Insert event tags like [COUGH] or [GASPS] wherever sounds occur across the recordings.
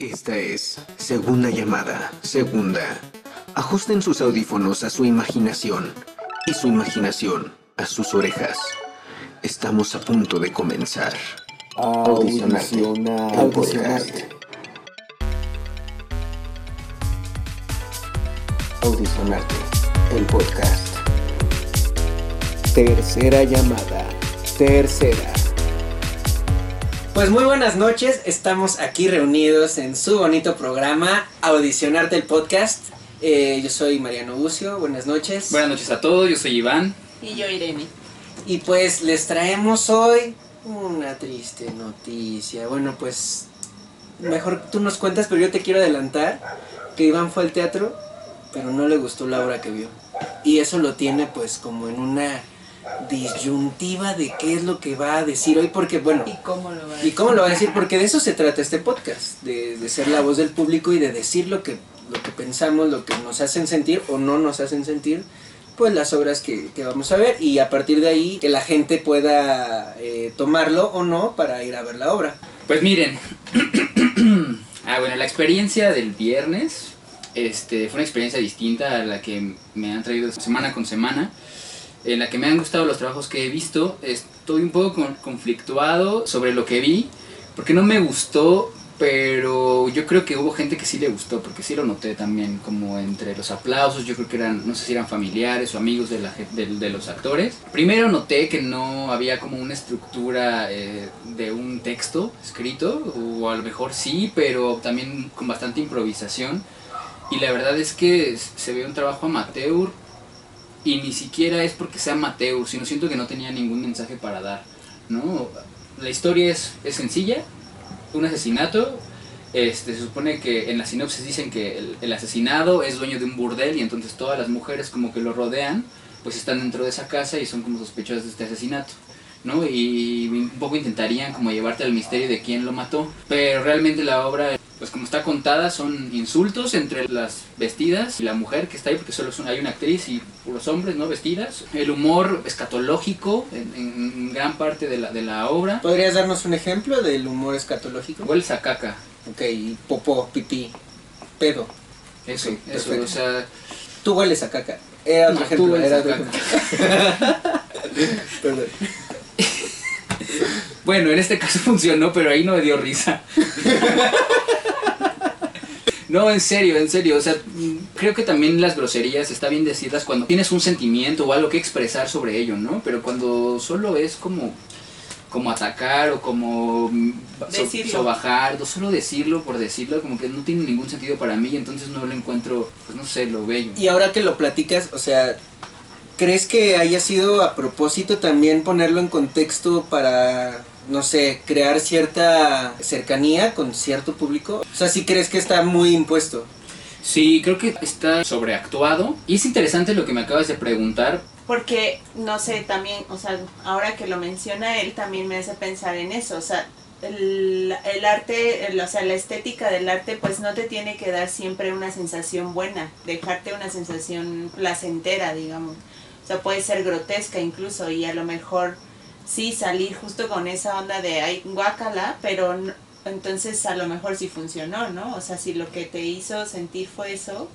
Esta es Segunda Llamada, Segunda. Ajusten sus audífonos a su imaginación y su imaginación a sus orejas. Estamos a punto de comenzar. Audicionarte. el podcast. Audicionarte. El podcast. Tercera llamada. Tercera. Pues muy buenas noches, estamos aquí reunidos en su bonito programa Audicionarte el podcast. Eh, yo soy Mariano Bucio, buenas noches. Buenas noches a todos, yo soy Iván. Y yo Irene. Y pues les traemos hoy una triste noticia. Bueno, pues mejor tú nos cuentas, pero yo te quiero adelantar que Iván fue al teatro, pero no le gustó la obra que vio. Y eso lo tiene pues como en una disyuntiva de qué es lo que va a decir hoy, porque bueno... ¿Y cómo lo va a ¿Y decir? cómo lo va a decir? Porque de eso se trata este podcast, de, de ser la voz del público y de decir lo que, lo que pensamos, lo que nos hacen sentir o no nos hacen sentir, pues las obras que, que vamos a ver y a partir de ahí que la gente pueda eh, tomarlo o no para ir a ver la obra. Pues miren, [CLEARS THROAT] ah, bueno, la experiencia del viernes este, fue una experiencia distinta a la que me han traído semana con semana, en la que me han gustado los trabajos que he visto. Estoy un poco con- conflictuado sobre lo que vi, porque no me gustó, pero yo creo que hubo gente que sí le gustó, porque sí lo noté también, como entre los aplausos, yo creo que eran, no sé si eran familiares o amigos de los actores. Primero noté que no había como una estructura eh, de un texto escrito, o a lo mejor sí, pero también con bastante improvisación. Y la verdad es que se ve un trabajo amateur y ni siquiera es porque sea amateur, sino siento que no tenía ningún mensaje para dar, ¿no? La historia es, es sencilla, un asesinato, este, se supone que en la sinopsis dicen que el, el asesinado es dueño de un burdel y entonces todas las mujeres como que lo rodean, pues están dentro de esa casa y son como sospechosas de este asesinato. ¿No? Y un poco intentarían como llevarte al misterio de quién lo mató. Pero realmente la obra, pues como está contada, son insultos entre las vestidas y la mujer que está ahí, porque solo son- hay una actriz y puros hombres, ¿no? Vestidas. El humor escatológico en, en gran parte de la, de la obra. ¿Podrías darnos un ejemplo del humor escatológico? Huele a caca. Ok, popó, pipí, pedo. Eso, eso, perfecto. o sea... Tú hueles a caca. Era otro No, ejemplo, era otro ejemplo. [LAUGHS] Perdón. Bueno, en este caso [LAUGHS] funcionó, pero ahí no me dio risa. No, en serio, en serio. O sea, creo que también las groserías está bien decirlas cuando tienes un sentimiento o algo que expresar sobre ello, ¿no? Pero cuando solo es como como atacar o como so- sobajar, o solo decirlo por decirlo, como que no tiene ningún sentido para mí y entonces no lo encuentro, pues no sé, lo bello. Y ahora que lo platicas, o sea, ¿crees que haya sido a propósito también ponerlo en contexto para, no sé, crear cierta cercanía con cierto público? O sea, ¿sí crees que está muy impuesto? Sí, creo que está sobreactuado. Y es interesante lo que me acabas de preguntar, Porque, no sé, también, o sea, ahora que lo menciona él, también me hace pensar en eso. O sea, el, el arte, el- o sea, la estética del arte, pues no te tiene que dar siempre una sensación buena, dejarte una sensación placentera, digamos. Sea, puede ser grotesca incluso y a lo mejor sí salir justo con esa onda de ay, guácala, pero entonces a lo mejor sí funcionó, ¿no? O sea, si lo que te hizo sentir fue eso,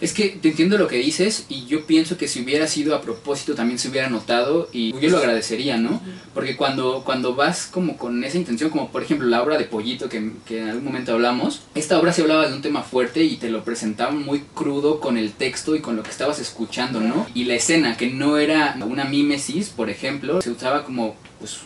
Es que te entiendo lo que dices y yo pienso que si hubiera sido a propósito también se hubiera notado y yo lo agradecería, ¿no? Porque cuando, cuando vas como con esa intención, como por ejemplo la obra de Pollito que, que en algún momento hablamos, esta obra se hablaba de un tema fuerte y te lo presentaban muy crudo con el texto y con lo que estabas escuchando, ¿no? Y la escena que no era una mímesis, por ejemplo, se usaba como pues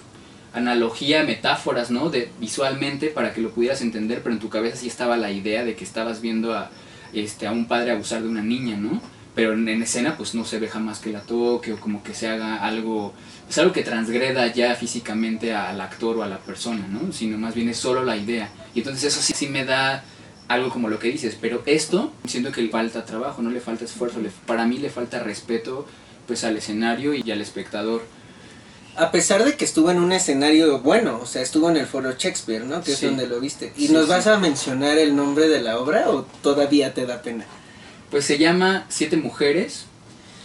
analogía, metáforas, ¿no? De, visualmente para que lo pudieras entender, pero en tu cabeza sí estaba la idea de que estabas viendo a, este, a un padre abusar de una niña, ¿no? Pero en, en escena pues no se ve jamás que la toque o como que se haga algo, pues algo que transgreda ya físicamente al actor o a la persona, ¿no? Sino más bien es solo la idea. Y entonces eso sí, sí me da algo como lo que dices, pero esto siento que le falta trabajo, no le falta esfuerzo, le- para mí le falta respeto pues al escenario y al espectador. A pesar de que estuvo en un escenario bueno, o sea, estuvo en el foro Shakespeare, ¿no? Que es donde lo viste. ¿Y Sí, nos sí. vas a mencionar el nombre de la obra o todavía te da pena? Pues se llama Siete Mujeres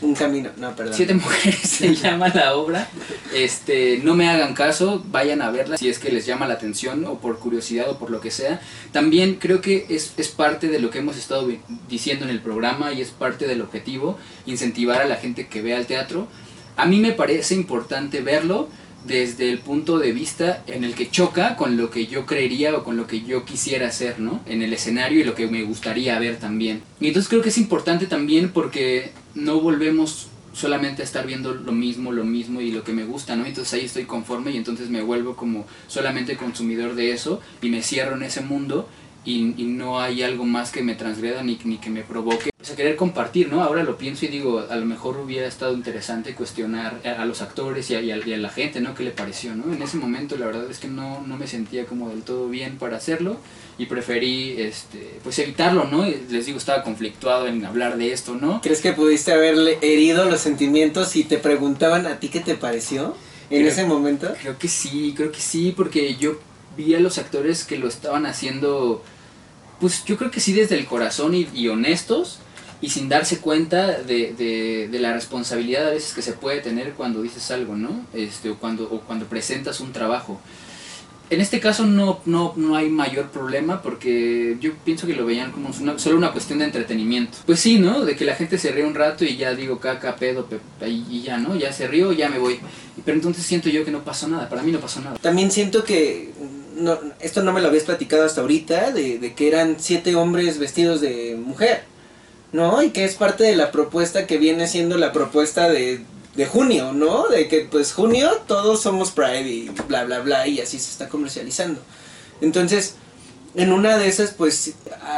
Un camino, no, perdón. Siete mujeres [LAUGHS] se llama la obra. Este, no me hagan caso, vayan a verla si es que les llama la atención o por curiosidad o por lo que sea. También creo que es, es parte de lo que hemos estado diciendo en el programa y es parte del objetivo, incentivar a la gente que vea el teatro. A mí me parece importante verlo desde el punto de vista en el que choca con lo que yo creería o con lo que yo quisiera hacer, ¿no? En el escenario y lo que me gustaría ver también. Y entonces creo que es importante también porque no volvemos solamente a estar viendo lo mismo, lo mismo y lo que me gusta, ¿no? Entonces ahí estoy conforme y entonces me vuelvo como solamente consumidor de eso y me cierro en ese mundo y, y no hay algo más que me transgreda ni, ni que me provoque pues, a querer compartir, ¿no? Ahora lo pienso y digo, a lo mejor hubiera estado interesante cuestionar a, a los actores y a, y a- y a la gente, ¿no? ¿Qué le pareció, ¿no? En ese momento la verdad es que no, no me sentía como del todo bien para hacerlo y preferí, este, pues evitarlo, ¿no? Les digo, estaba conflictuado en hablar de esto, ¿no? ¿Crees que pudiste haberle herido los sentimientos y te preguntaban a ti qué te pareció en Creo- ese momento? Creo que sí, creo que sí, porque yo vi a los actores que lo estaban haciendo, pues yo creo que sí desde el corazón y, honestos y sin darse cuenta de, de- de la responsabilidad a veces que se puede tener cuando dices algo, ¿no? Este, o, cuando, o cuando presentas un trabajo. En este caso no, no, no hay mayor problema porque yo pienso que lo veían como solo una cuestión de entretenimiento. Pues sí, ¿no? De que la gente se ríe un rato y ya digo caca, pedo, pe- y ya, ¿no? Ya se rió, ya me voy. Pero entonces siento yo que no pasó nada, para mí no pasó nada. También siento que no, esto no me lo habías platicado hasta ahorita, de, que eran siete hombres vestidos de mujer, ¿no? Y que es parte de la propuesta que viene siendo la propuesta de, de junio, ¿no? De que pues junio todos somos Pride y bla, bla, bla, y así se está comercializando. Entonces, en una de esas, pues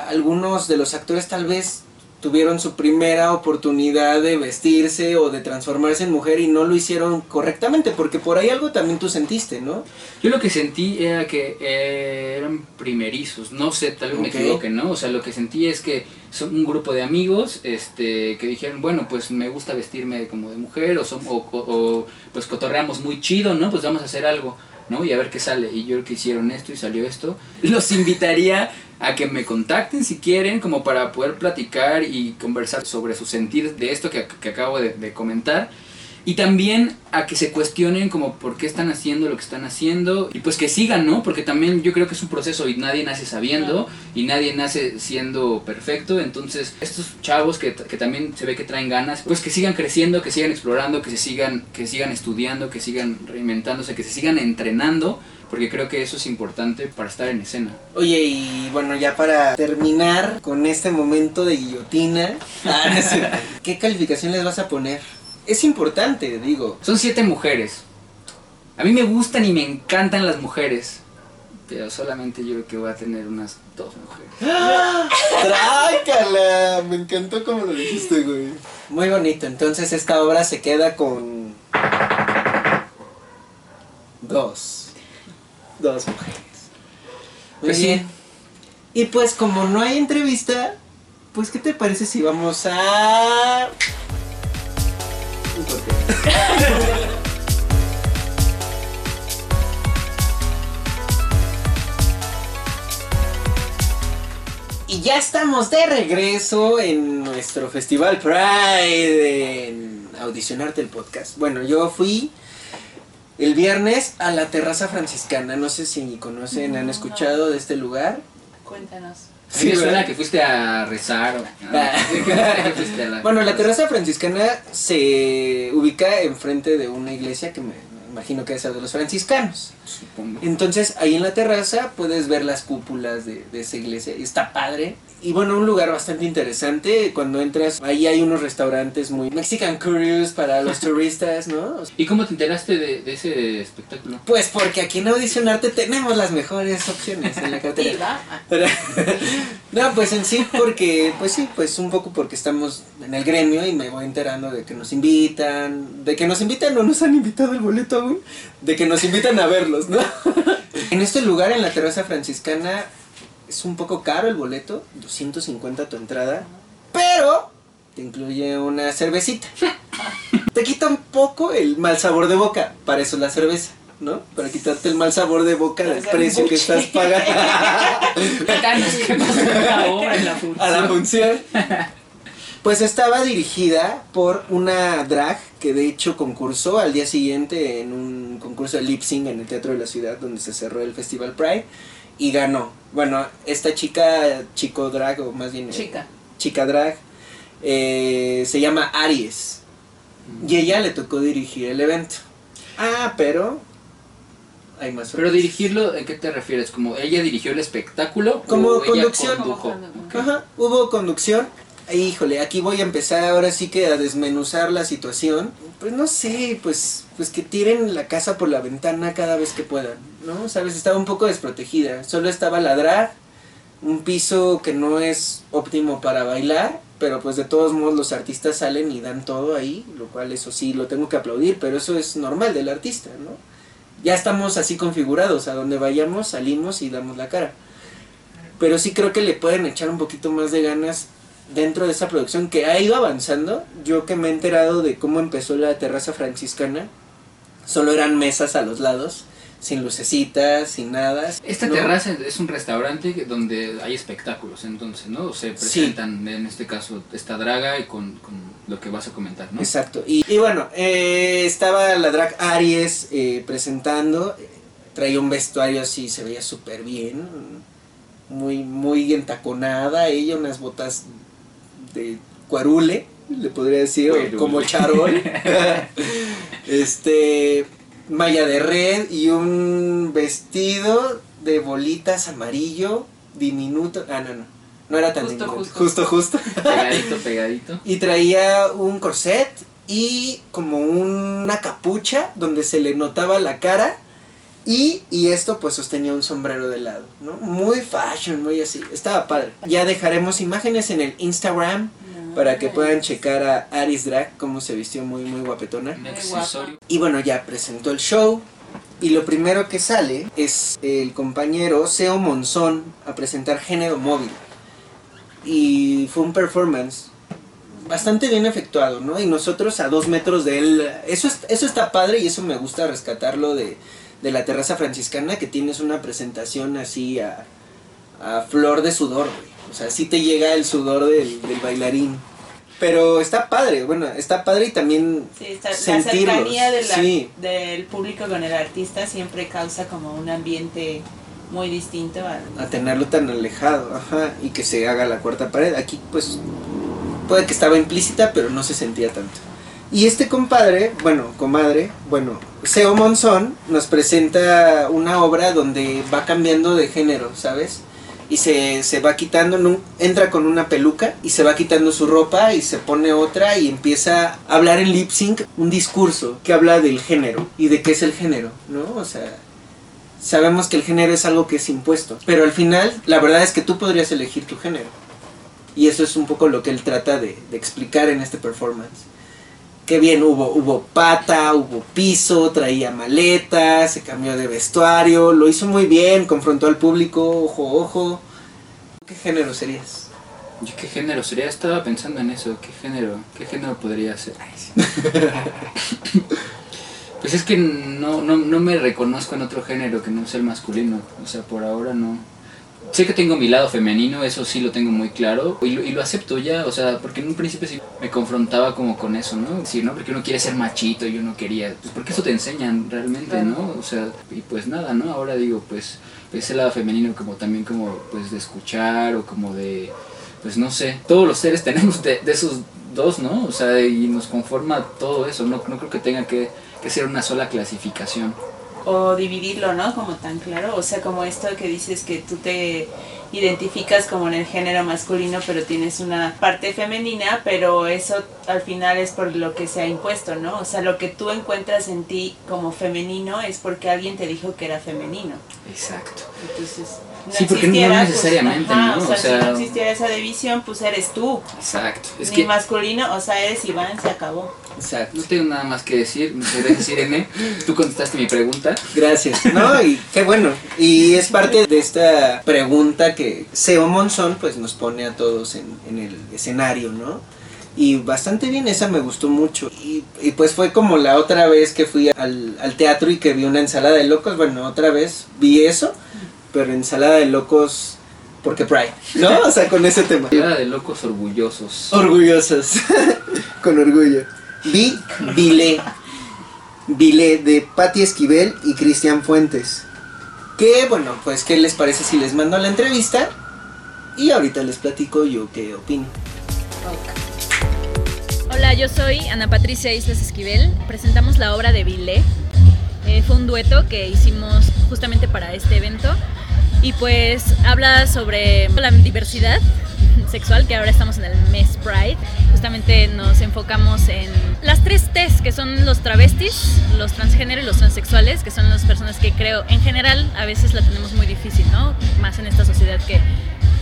algunos de los actores tal vez tuvieron su primera oportunidad de vestirse o de transformarse en mujer y no lo hicieron correctamente, porque por ahí algo también tú sentiste, ¿no? Yo lo que sentí era que eh, eran primerizos, no sé, tal vez me Ok. equivoque, ¿no? O sea, lo que sentí es que son un grupo de amigos este, que dijeron, bueno, pues me gusta vestirme como de mujer o, som- o, o- o, pues cotorreamos muy chido, ¿no? Pues vamos a hacer algo, ¿no? Y a ver qué sale. Y yo creo que hicieron esto y salió esto. Los invitaría a que me contacten si quieren, como para poder platicar y conversar sobre su sentir de esto que, que acabo de, de comentar. Y también a que se cuestionen como por qué están haciendo lo que están haciendo y pues que sigan, ¿no? Porque también yo creo que es un proceso y nadie nace sabiendo y nadie nace siendo perfecto. Entonces estos chavos que, que también se ve que traen ganas, pues que sigan creciendo, que sigan explorando, que se sigan, que sigan estudiando, que sigan reinventándose, que se sigan entrenando. Porque creo que eso es importante para estar en escena. Oye, y bueno, ya para terminar con este momento de guillotina, [LAUGHS] ah. ¿qué calificación les vas a poner? Es importante, digo. Son siete mujeres. A mí me gustan y me encantan las mujeres. Pero solamente yo creo que voy a tener unas dos mujeres. ¡Trácala! Me encantó como lo dijiste, güey. Muy bonito, entonces esta obra se queda con... Dos. Dos mujeres. Muy Pues sí. bien. Y pues como no hay entrevista, pues ¿qué te parece si vamos a... Un corte. [LAUGHS] Y ya estamos de regreso en nuestro festival Pride en Audicionarte el podcast. Bueno, yo fui el viernes a la terraza franciscana. No sé si conocen, han No, escuchado de este lugar. Cuéntanos. Mí me suena ¿verdad? que fuiste a rezar. o- [LAUGHS] Bueno, la terraza franciscana se ubica enfrente de una iglesia que me imagino que es la de los franciscanos. Supongo. Entonces, ahí en la terraza puedes ver las cúpulas de, de esa iglesia. y Está padre. Y bueno, un lugar bastante interesante. Cuando entras, ahí hay unos restaurantes muy Mexican Curious para los [LAUGHS] turistas, ¿no? ¿Y cómo te enteraste de, de ese espectáculo? Pues porque aquí en Audicionarte tenemos las mejores opciones en la cartera. Pero- [LAUGHS] no, pues en sí, porque, pues sí, pues un poco porque estamos en el gremio y me voy enterando de que nos invitan, de que nos invitan, no nos han invitado el boleto aún, de que nos invitan a verlos, ¿no? [LAUGHS] en este lugar, en la terraza franciscana, es un poco caro el boleto, 250 tu entrada, pero te incluye una cervecita. [LAUGHS] Te quita un poco el mal sabor de boca, para eso la cerveza. ¿No? Para quitarte el mal sabor de boca del precio que estás pagando. [LAUGHS] A la función. Pues estaba dirigida por una drag que de hecho concursó al día siguiente en un concurso de lip sync en el Teatro de la Ciudad donde se cerró el Festival Pride y ganó. Bueno, esta chica, chico drag o más bien eh, Chica. chica drag, eh, se llama Aries y ella le tocó dirigir el evento. Ah, pero hay más. Pero dirigirlo, ¿en qué te refieres? ¿Como ella dirigió el espectáculo? Como o ella conducción. Ajá, hubo conducción. Híjole, aquí voy a empezar ahora sí que a desmenuzar la situación. Pues no sé, pues, pues que tiren la casa por la ventana cada vez que puedan, ¿no? Sabes, estaba un poco desprotegida. Solo estaba la drag, un piso que no es óptimo para bailar, pero pues de todos modos los artistas salen y dan todo ahí, lo cual eso sí lo tengo que aplaudir, pero eso es normal del artista, ¿no? Ya estamos así configurados, a donde vayamos salimos y damos la cara. Pero sí creo que le pueden echar un poquito más de ganas dentro de esa producción que ha ido avanzando. Yo que me he enterado de cómo empezó la terraza franciscana, solo eran mesas a los lados, sin lucecitas, sin nada. Esta ¿no? terraza es un restaurante donde hay espectáculos, entonces, ¿no? Se presentan, en este caso, esta draga y con, con lo que vas a comentar, ¿no? Exacto. Y, y bueno, eh, estaba la drag Aries eh, presentando. Traía un vestuario así, se veía súper bien. Muy, muy entaconada. Ella unas botas de cuarule, le podría decir, o Cuarule. como charol. [LAUGHS] este, malla de red y un vestido de bolitas amarillo diminuto. Ah, no, no. No era tan Justo, diminuto. justo. justo. justo. Pegadito, [LAUGHS] pegadito. Y traía un corset y como una capucha donde se le notaba la cara. Y, y esto pues sostenía un sombrero de lado, ¿no? Muy fashion, muy así. Estaba padre. Ya dejaremos imágenes en el Instagram para que puedan checar a Aris Drag cómo se vistió muy muy guapetona. Un Muy accesorio. Y bueno, ya presentó el show. Y lo primero que sale es el compañero Seo Monzón a presentar Género Móvil. Y fue un performance bastante bien efectuado, ¿no? Y nosotros a dos metros de él. Eso, es- eso está padre y eso me gusta rescatarlo de, de la terraza franciscana, que tienes una presentación así a, a flor de sudor, güey. O sea, sí te llega el sudor del, del bailarín. Pero está padre, bueno, está padre y también Sí, está- la sentirlos, cercanía de la- sí. del público con el artista siempre causa como un ambiente muy distinto al... a tenerlo tan alejado, ajá, y que se haga la cuarta pared. Aquí pues puede que estaba implícita, pero no se sentía tanto. Y este compadre, bueno, comadre, bueno, Seo Monzón nos presenta una obra donde va cambiando de género, ¿sabes? Y se, se va quitando, entra con una peluca y se va quitando su ropa y se pone otra y empieza a hablar en lip sync un discurso que habla del género y de qué es el género, ¿no? O sea, sabemos que el género es algo que es impuesto, pero al final la verdad es que tú podrías elegir tu género. Y eso es un poco lo que él trata de, de explicar en este performance. Qué bien, hubo, hubo pata, hubo piso, traía maleta, se cambió de vestuario, lo hizo muy bien, confrontó al público, ojo, ojo. ¿Qué género serías? Yo, ¿Qué género sería? Estaba pensando en eso. ¿Qué género? ¿Qué género podría ser? [LAUGHS] Pues es que no, no, no me reconozco en otro género que no sea el masculino. O sea, por ahora no. Sé que tengo mi lado femenino, eso sí lo tengo muy claro. Y lo, y lo acepto ya, o sea, porque en un principio sí me confrontaba como con eso, ¿no? Decir, ¿no? Porque uno quiere ser machito y yo no quería. Pues porque eso te enseñan realmente, ¿no? O sea, y pues nada, ¿no? Ahora digo, pues ese lado femenino como también como pues de escuchar o como de pues no sé, todos los seres [LAUGHS] tenemos de, de esos dos, ¿no? O sea, y nos conforma todo eso, no, no creo que tenga que, que ser una sola clasificación. O dividirlo, ¿no? Como tan claro. O sea, como esto que dices que tú te identificas como en el género masculino, pero tienes una parte femenina, pero eso al final es por lo que se ha impuesto, ¿no? O sea, lo que tú encuentras en ti como femenino es porque alguien te dijo que era femenino. Exacto. Entonces, no Sí, porque no existiera, necesariamente, ajá, ¿no? O sea, O sea- si no existiera esa división, pues eres tú. Exacto. Es Ni que masculino, o sea, eres Iván, se acabó. Exacto. no tengo nada más que decir, muchas gracias Irene. Tú contestaste mi pregunta. Gracias. No, y qué bueno. Y es parte de esta pregunta que Seo Monzón pues nos pone a todos en, en el escenario, ¿no? Y bastante bien, esa me gustó mucho. Y, y pues fue como la otra vez que fui al, al teatro y que vi una ensalada de locos. Bueno, otra vez vi eso, pero ensalada de locos Porque Pride, ¿no? O sea, con ese tema. Ciudad de locos orgullosos. Orgullosos. [LAUGHS] con orgullo. Vi Vilé. Vilé de Patti Esquivel y Cristian Fuentes. Que bueno, pues ¿qué les parece si les mando la entrevista? Y ahorita les platico yo qué opino. Hola, yo soy Ana Patricia Islas Esquivel. Presentamos la obra de Vilé. Eh, fue un dueto que hicimos justamente para este evento y pues habla sobre la diversidad [LAUGHS] sexual, que ahora estamos en el mes Pride. Justamente nos enfocamos en las tres T's, que son los travestis, los transgénero y los transexuales, que son las personas que creo en general a veces la tenemos muy difícil, ¿no? Más en esta sociedad que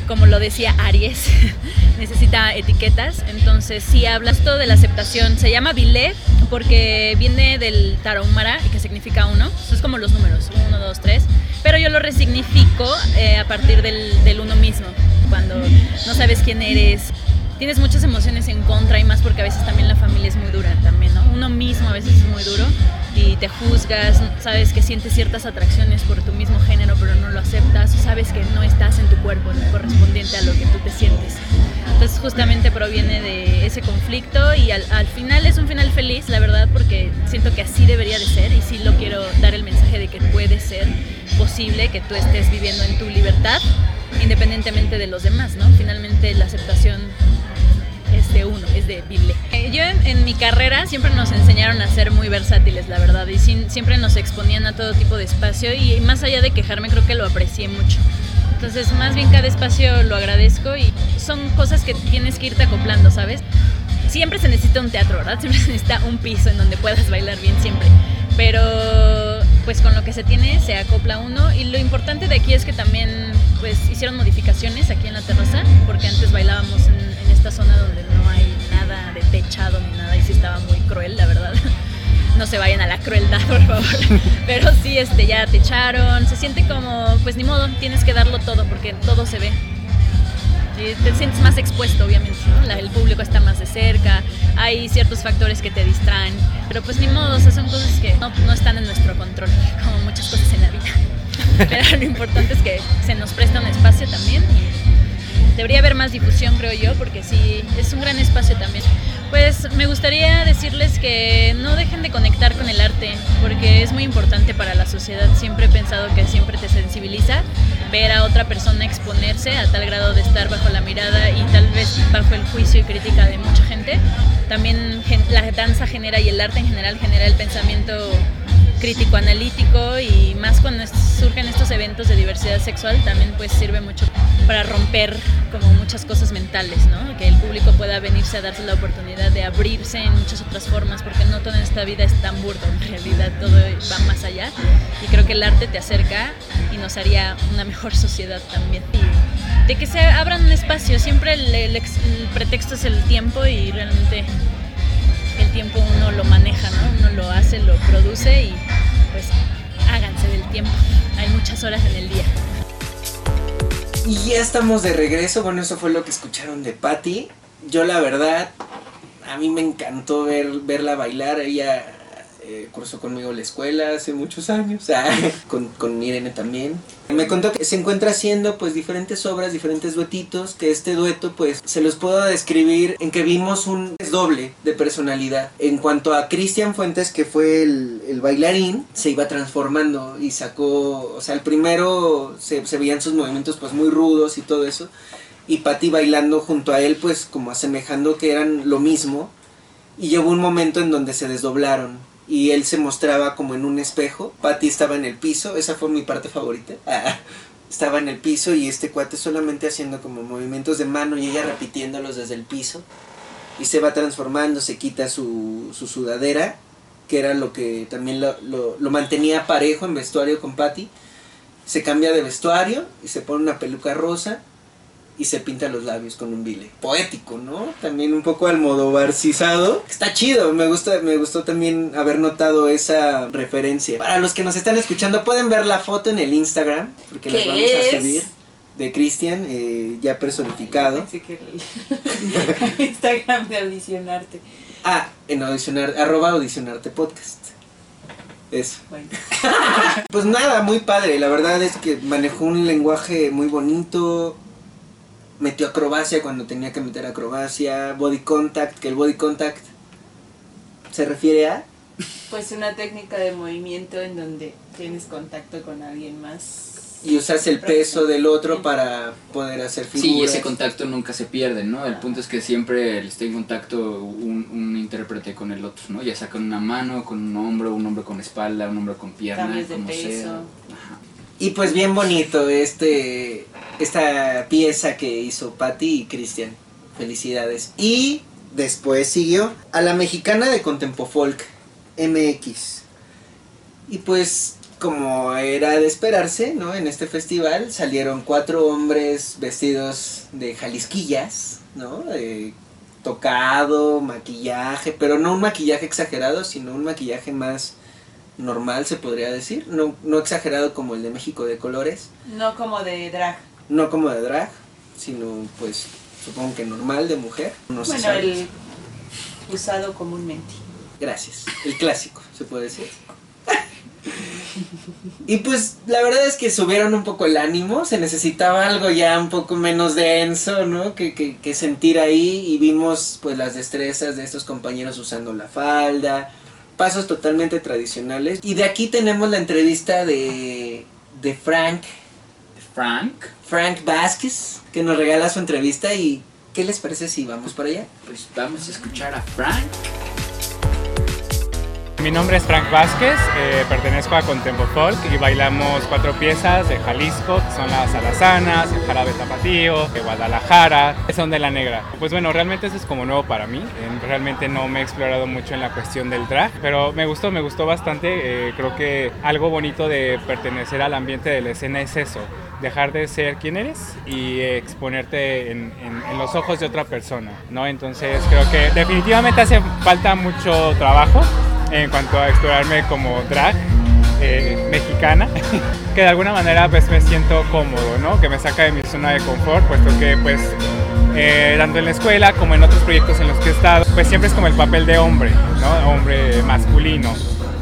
como lo decía Aries, [LAUGHS] necesita etiquetas. Entonces, sí habla esto de la aceptación. Se llama Vilé porque viene del Tarahumara, que significa uno. Eso es como los números, uno, dos, tres. Pero yo lo resignifico eh, a partir del uno mismo. Cuando no sabes quién eres, tienes muchas emociones en contra y más porque a veces también la familia es muy dura también, ¿no? Uno mismo a veces es muy duro y te juzgas, sabes que sientes ciertas atracciones por tu mismo género pero no lo aceptas, sabes que no estás en tu cuerpo no correspondiente a lo que tú te sientes. Entonces justamente proviene de ese conflicto y al, al, final es un final feliz, la verdad, porque siento que así debería de ser y sí lo quiero dar el mensaje de que puede ser posible que tú estés viviendo en tu libertad independientemente de los demás, ¿no? Finalmente la aceptación de uno, es de Bile. Eh, yo en, en, mi carrera siempre nos enseñaron a ser muy versátiles, la verdad, y sin, siempre nos exponían a todo tipo de espacio y más allá de quejarme creo que lo aprecié mucho. Entonces más bien cada espacio lo agradezco y son cosas que tienes que irte acoplando, ¿sabes? Siempre se necesita un teatro, ¿verdad? [LAUGHS] Siempre se necesita un piso en donde puedas bailar bien siempre. Pero pues con lo que se tiene se acopla uno y lo importante de aquí es que también pues hicieron modificaciones aquí en la terraza porque antes bailábamos en, en esta zona donde no de techado ni nada y sí estaba muy cruel la verdad [LAUGHS] no se vayan a la crueldad por favor [LAUGHS] pero sí este ya techaron se siente como pues ni modo tienes que darlo todo porque todo se ve y te sientes más expuesto, obviamente, ¿no? La, el público está más de cerca, hay ciertos factores que te distraen, pero pues ni modo, o sea, son cosas que no, no, están en nuestro control, [LAUGHS] como muchas cosas en la vida. Pero lo importante es que se nos presta un espacio también y debería haber más difusión, creo yo, porque sí, es un gran espacio también. Pues me gustaría decirles que no dejen de conectar con el arte, porque es muy importante para la sociedad. Siempre he pensado que siempre te sensibiliza ver a otra persona exponerse a tal grado de estar bajo la mirada y tal vez bajo el juicio y crítica de mucha gente. También la danza genera y el arte en general genera el pensamiento crítico analítico y más cuando surgen estos eventos de diversidad sexual también pues sirve mucho para romper como muchas cosas mentales, ¿no? Que el público pueda venirse a darse la oportunidad de abrirse en muchas otras formas porque no toda esta vida es tan burdo, en realidad todo va más allá y creo que el arte te acerca y nos haría una mejor sociedad también. Y de que se abran un espacio, siempre el, el, el pretexto es el tiempo y realmente el tiempo uno lo maneja, ¿no? Uno lo hace, lo produce y pues háganse del tiempo. Hay muchas horas en el día. Y ya estamos de regreso. Bueno, eso fue lo que escucharon de Patty. Yo la verdad, a mí me encantó ver, verla bailar. Ella eh, cursó conmigo la escuela hace muchos años, [LAUGHS] ah, con, con Irene también. Me contó que se encuentra haciendo pues diferentes obras, diferentes duetitos, que este dueto pues se los puedo describir en que vimos un doble de personalidad. En cuanto a Cristian Fuentes, que fue el, el, bailarín, se iba transformando y sacó, o sea, el primero se, se veían sus movimientos pues muy rudos y todo eso. Y Patty bailando junto a él pues como asemejando que eran lo mismo. Y llegó un momento en donde se desdoblaron y él se mostraba como en un espejo. Patty estaba en el piso, esa fue mi parte favorita. [LAUGHS] Estaba en el piso y este cuate solamente haciendo como movimientos de mano y ella repitiéndolos desde el piso. Y se va transformando, se quita su, su sudadera, que era lo que también lo, lo, lo mantenía parejo en vestuario con Patty. Se cambia de vestuario y se pone una peluca rosa y se pinta los labios con un bile. Poético, ¿no? También un poco almodovarcizado. Está chido, me gusta, me gustó también haber notado esa referencia. Para los que nos están escuchando, pueden ver la foto en el Instagram, porque las vamos a subir. De Cristian, eh, ya personificado. Sí, que [LAUGHS] Instagram de audicionarte. Ah, en audicionar, arroba audicionarte podcast. Eso. Bueno. [LAUGHS] pues nada, muy padre. La verdad es que manejó un lenguaje muy bonito metió acrobacia cuando tenía que meter acrobacia, body contact, que el body contact se refiere a Pues una técnica de movimiento en donde tienes contacto con alguien más. y usas el peso del otro para poder hacer figuras. Sí, ese contacto nunca se pierde, ¿no? El punto es que siempre esté en contacto un, un intérprete con el otro, ¿no? Ya sea con una mano, con un hombro, un hombro con espalda, un hombro con pierna, Cambios de como peso. sea. Ajá. Y pues bien bonito este esta pieza que hizo Patty y Cristian. Felicidades. Y después siguió a la mexicana de Contempofolk MX. Y pues como era de esperarse, ¿no? En este festival salieron cuatro hombres vestidos de jalisquillas, ¿no? De tocado, maquillaje, pero no un maquillaje exagerado, sino un maquillaje más normal, se podría decir. No, no exagerado como el de México de colores, No como de drag. no como de drag, sino pues supongo que normal de mujer. No bueno, el usado comúnmente. Gracias. El clásico, se puede decir. [LAUGHS] Y pues la verdad es que subieron un poco el ánimo, se necesitaba algo ya un poco menos denso, ¿no? Que, que, que sentir ahí y vimos pues las destrezas de estos compañeros usando la falda, pasos totalmente tradicionales. Y de aquí tenemos la entrevista de, de Frank, Frank, Frank Vázquez, que nos regala su entrevista y ¿qué les parece si vamos para allá? pues vamos a escuchar a Frank. Mi nombre es Frank Vázquez, eh, pertenezco a Contempo Folk y bailamos cuatro piezas de Jalisco, que son las alazanas, el jarabe tapatío, de Guadalajara, son de la negra. Pues bueno, realmente eso es como nuevo para mí, eh, realmente no me he explorado mucho en la cuestión del drag, pero me gustó, me gustó bastante, eh, creo que algo bonito de pertenecer al ambiente de la escena es eso, dejar de ser quien eres y exponerte en, en- en los ojos de otra persona, ¿no? Entonces creo que definitivamente hace falta mucho trabajo en cuanto a explorarme como drag eh, mexicana, [LAUGHS] que de alguna manera pues me siento cómodo, ¿no? Que me saca de mi zona de confort, puesto que pues eh, tanto en la escuela como en otros proyectos en los que he estado, pues siempre es como el papel de hombre, ¿no? Hombre masculino.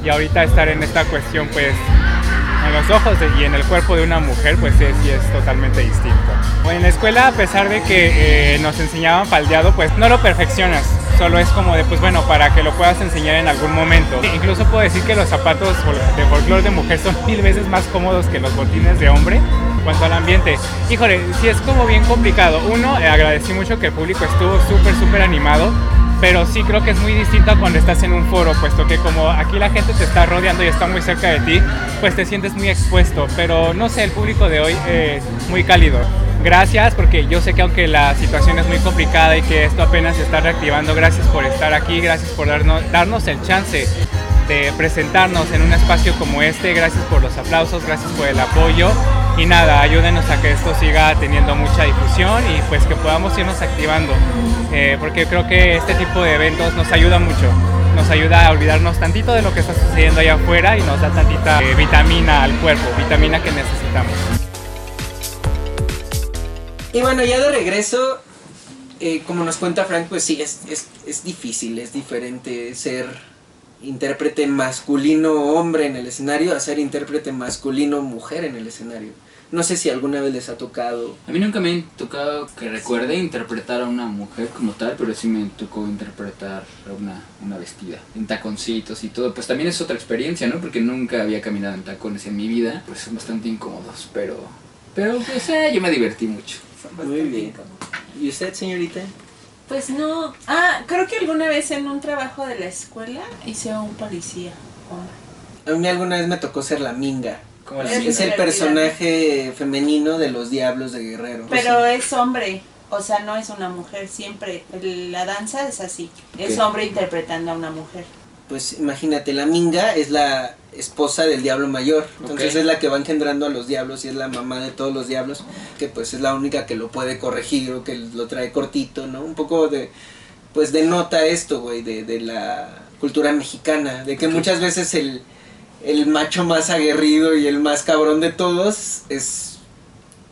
Y ahorita estar en esta cuestión pues en los ojos de- y en el cuerpo de una mujer, pues es, sí es totalmente distinto. En la escuela, a pesar de que eh, nos enseñaban faldeado, pues no lo perfeccionas. Solo es como de, pues bueno, para que lo puedas enseñar en algún momento. E Incluso puedo decir que los zapatos de folclore de mujer son mil veces más cómodos que los botines de hombre cuanto al ambiente. Híjole, sí es como bien complicado. Uno, eh, agradecí mucho que el público estuvo súper, súper animado pero sí creo que es muy distinto a cuando estás en un foro, puesto que como aquí la gente te está rodeando y está muy cerca de ti, pues te sientes muy expuesto, pero no sé, el público de hoy es muy cálido. Gracias, porque yo sé que aunque la situación es muy complicada y que esto apenas se está reactivando, gracias por estar aquí, gracias por darnos, darnos el chance de presentarnos en un espacio como este, gracias por los aplausos, gracias por el apoyo y nada, ayúdenos a que esto siga teniendo mucha difusión y pues que podamos irnos activando, eh, porque creo que este tipo de eventos nos ayuda mucho, nos ayuda a olvidarnos tantito de lo que está sucediendo allá afuera y nos da tantita eh, vitamina al cuerpo, vitamina que necesitamos. Y bueno, ya de regreso, eh, como nos cuenta Frank, pues sí, es, es, es difícil, es diferente ser intérprete masculino hombre en el escenario a ser intérprete masculino mujer en el escenario. No sé si alguna vez les ha tocado. A mí nunca me ha tocado que recuerde interpretar a una mujer como tal, pero sí me tocó interpretar a una, una vestida, en taconcitos y todo. Pues también es otra experiencia, ¿no? Porque nunca había caminado en tacones en mi vida, pues son bastante incómodos, pero... Pero pues eh, yo me divertí mucho. Muy bien. ¿Y usted, señorita? Pues no. Ah, creo que alguna vez en un trabajo de la escuela hice a un policía. A mí alguna vez me tocó ser la minga. Como la Es Es el personaje femenino de los Diablos de Guerrero. Pero es hombre. O sea, no es una mujer. Siempre. La danza es así. Es hombre interpretando a una mujer. Pues imagínate, la minga es la esposa del diablo mayor. Entonces es la que va engendrando a los diablos y es la mamá de todos los diablos, que pues es la única que lo puede corregir o que lo trae cortito, ¿no? Un poco de, pues denota esto, güey, de, de la cultura mexicana, de que muchas veces el, el macho más aguerrido y el más cabrón de todos es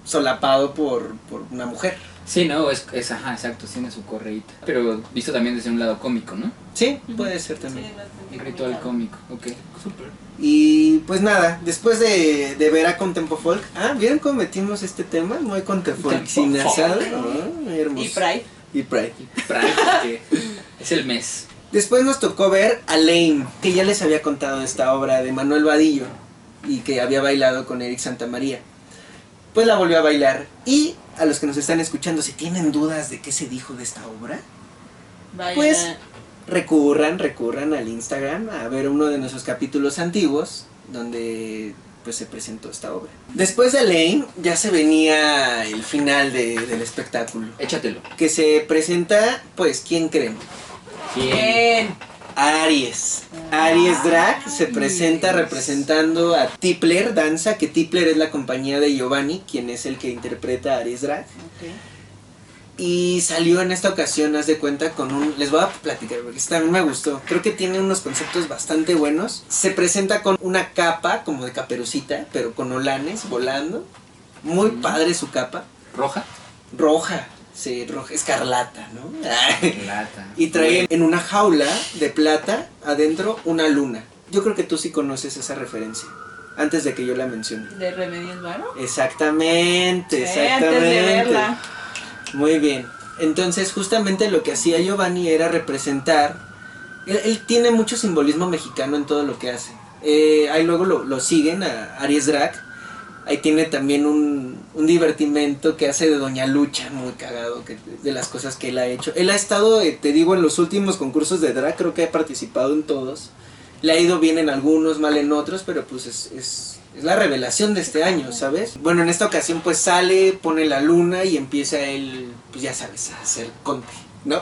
solapado por, por una mujer. Sí, no, es, es ajá, exacto, tiene su correíta. Pero visto también desde un lado cómico, ¿no? Sí, puede ser también. Sí, Un ritual cómico, ok, súper. Y pues nada, después de, de ver a Contempo Folk, ah, ¿vieron cómo metimos este tema? Muy Contempo Folk, sin asado. Ah, hermoso. Y Pride. Y Pride. Porque es el mes. Después nos tocó ver a Lane, que ya les había contado esta obra de Manuel Vadillo y que había bailado con Eric Santamaría. Pues la volvió a bailar. Y a los que nos están escuchando, si tienen dudas de qué se dijo de esta obra, Vaya. Pues- recurran, recurran al Instagram a ver uno de nuestros capítulos antiguos donde pues se presentó esta obra. Después de Lane ya se venía el final de- del espectáculo, Échatelo. que se presenta pues ¿quién creen? Bien. Aries. Aries Drag se presenta representando a Tipler Danza, que Tipler es la compañía de Giovanni, quien es el que interpreta a Aries Drag. Y salió en esta ocasión, haz de cuenta, con un... Les voy a platicar porque esta a mí me gustó. Creo que tiene unos conceptos bastante buenos. Se presenta con una capa, como de caperucita, pero con olanes volando. Muy padre su capa. Roja. Roja, sí, roja, escarlata, ¿no? Lata. [LAUGHS] y trae en una jaula de plata adentro una luna. Yo creo que tú sí conoces esa referencia. Antes de que yo la mencione. ¿De Remedios Varo? Exactamente, Sí, exactamente. antes de verla. Muy bien. Entonces, justamente lo que hacía Giovanni era representar. Él, él tiene mucho simbolismo mexicano en todo lo que hace. Eh, ahí luego lo, lo siguen a Aries Drag. Ahí tiene también un, un divertimento que hace de Doña Lucha, muy cagado, que, de las cosas que él ha hecho. Él ha estado, eh, te digo, en los últimos concursos de drag, creo que ha participado en todos. Le ha ido bien en algunos, mal en otros, pero pues es, es, la revelación de este año, ¿sabes? Bueno, en esta ocasión pues sale, pone la luna y empieza él, pues ya sabes, a hacer conte, ¿no? [LAUGHS]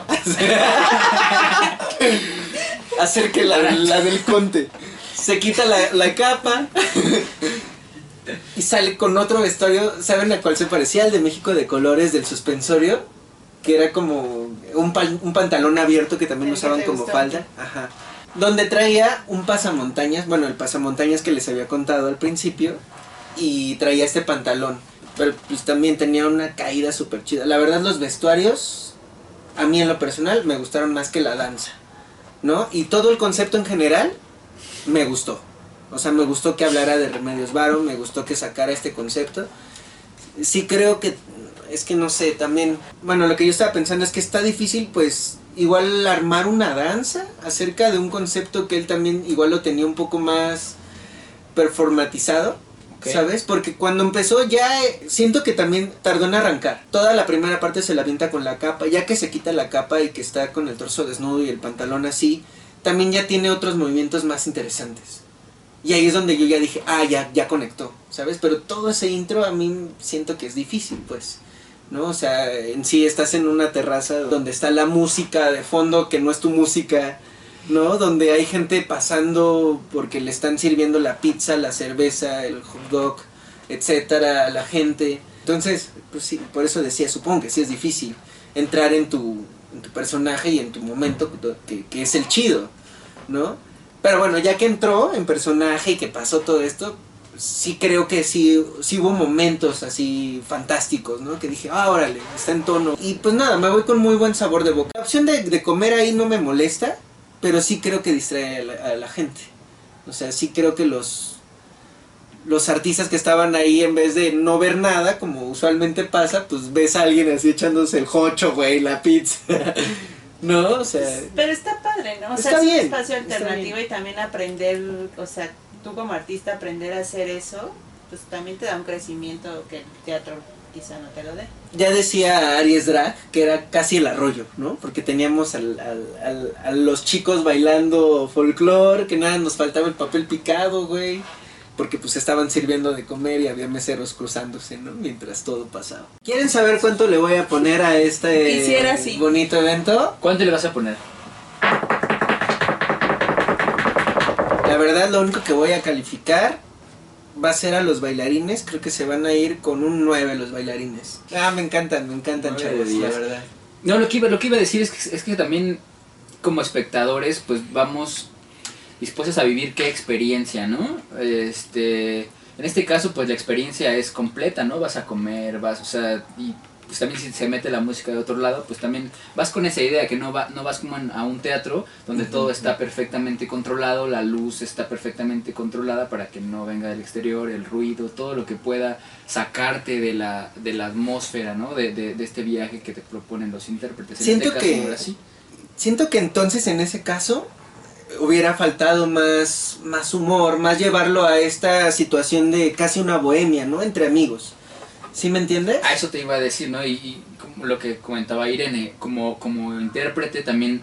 hacer que la, la del conte. Se quita la, la capa y sale con otro vestuario, ¿saben a cuál se parecía? Al de México de colores del suspensorio, que era como un, un pantalón abierto que también El usaban como gustó. falda. Ajá. Donde traía un pasamontañas, bueno, el pasamontañas que les había contado al principio, y traía este pantalón. Pero pues también tenía una caída súper chida. La verdad, los vestuarios, a mí en lo personal, me gustaron más que la danza, ¿no? Y todo el concepto en general, me gustó. O sea, me gustó que hablara de Remedios Varo, me gustó que sacara este concepto. Sí creo que, es que no sé, también, bueno, lo que yo estaba pensando es que está difícil, pues, igual armar una danza acerca de un concepto que él también igual lo tenía un poco más performatizado. ¿Sabes? Porque cuando empezó ya siento que también tardó en arrancar. Toda la primera parte se la avienta con la capa. Ya que se quita la capa y que está con el torso desnudo y el pantalón así, también ya tiene otros movimientos más interesantes. Y ahí es donde yo ya dije, ah, ya, ya conectó, ¿sabes? Pero todo ese intro a mí siento que es difícil, pues. ¿No? O sea, en sí estás en una terraza donde está la música de fondo que no es tu música, ¿no? Donde hay gente pasando porque le están sirviendo la pizza, la cerveza, el hot dog, etcétera, la gente. Entonces, pues sí, por eso decía, supongo que sí es difícil entrar en tu, tu personaje y en tu momento que, que es el chido, ¿no? Pero bueno, ya que entró en personaje y que pasó todo esto, sí creo que sí, sí hubo momentos así fantásticos, ¿no? Que dije, ah, órale, está en tono. Y pues nada, me voy con muy buen sabor de boca. La opción de, comer ahí no me molesta, pero sí creo que distrae a la, a la gente. O sea, sí creo que los, los artistas que estaban ahí, en vez de no ver nada, como usualmente pasa, pues ves a alguien así echándose el jocho, güey, la pizza. [LAUGHS] ¿No? O sea... Pero está padre, ¿no? O sea, es bien, un espacio alternativo y también aprender, o sea, tú como artista aprender a hacer eso, pues también te da un crecimiento que el teatro quizá no te lo dé. Ya decía Aries Drag que era casi el arroyo, ¿no? Porque teníamos al, al- al- a los chicos bailando folclore, que nada, nos faltaba el papel picado, güey. Porque pues estaban sirviendo de comer y había meseros cruzándose, ¿no? Mientras todo pasaba. ¿Quieren saber cuánto le voy a poner a este Quisiera, sí. bonito evento? ¿Cuánto le vas a poner? La verdad, lo único que voy a calificar va a ser a los bailarines. Creo que se van a ir con un 9 los bailarines. Ah, me encantan, me encantan, chavos, la verdad. No, lo que iba, lo que iba a decir es que, es que también como espectadores pues vamos dispuestos a vivir qué experiencia, ¿no? Este, en este caso pues la experiencia es completa, ¿no? Vas a comer, vas, o sea, y pues también si se mete la música de otro lado, pues también vas con esa idea que no, va, no vas como en- a un teatro donde todo está perfectamente controlado, la luz está perfectamente controlada para que no venga del exterior, el ruido, todo lo que pueda sacarte de la, de la atmósfera, ¿no? De, de, de este viaje que te proponen los intérpretes. En Siento este caso, que- ahora sí. Siento que entonces en ese caso hubiera faltado más, más humor, más llevarlo a esta situación de casi una bohemia, ¿no? Entre amigos. ¿Sí me entiendes? A eso te iba a decir, ¿no? Y, y como lo que comentaba Irene, como, como intérprete también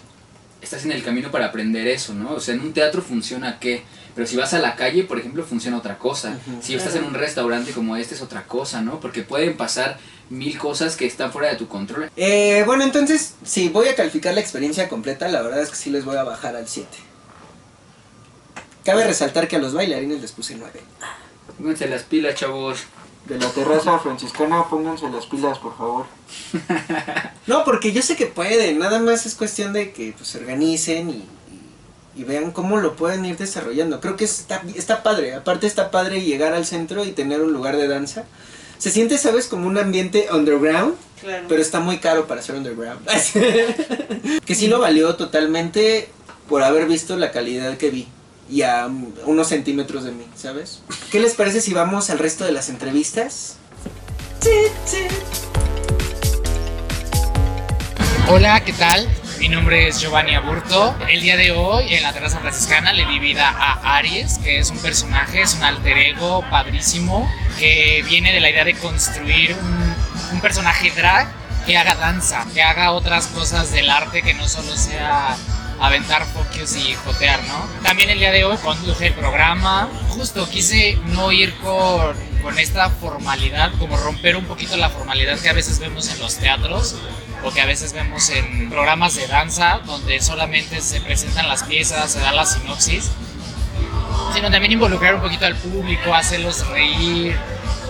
estás en el camino para aprender eso, ¿no? O sea, en un teatro funciona qué, pero si vas a la calle, por ejemplo, funciona otra cosa. Si estás en un restaurante como este es otra cosa, ¿no? Porque pueden pasar mil cosas que están fuera de tu control. Eh, bueno, entonces, si voy a calificar la experiencia completa, la verdad es que sí les voy a bajar al 7. Cabe resaltar que a los bailarines les puse 9. Pónganse las pilas, chavos. De la terraza franciscana, pónganse las pilas, por favor. [LAUGHS] no, porque yo sé que pueden, nada más es cuestión de que pues, se organicen y, y- y vean cómo lo pueden ir desarrollando. Creo que está, está padre, aparte está padre llegar al centro y tener un lugar de danza. Se siente, ¿sabes? Como un ambiente underground, Claro. pero está muy caro para ser underground. [LAUGHS] que sí lo valió totalmente por haber visto la calidad que vi. Y a unos centímetros de mí, ¿sabes? ¿Qué les parece si vamos al resto de las entrevistas? Hola, ¿qué tal? Mi nombre es Giovanni Aburto. El día de hoy en la terraza franciscana le di vida a Aries, que es un personaje, es un alter ego padrísimo, que viene de la idea de construir un, un personaje drag que haga danza, que haga otras cosas del arte que no solo sea aventar focus y jotear, ¿no? También el día de hoy conduje el programa. Justo quise no ir con, con esta formalidad, como romper un poquito la formalidad que a veces vemos en los teatros o que a veces vemos en programas de danza donde solamente se presentan las piezas, se da la sinopsis, sino también involucrar un poquito al público, hacerlos reír,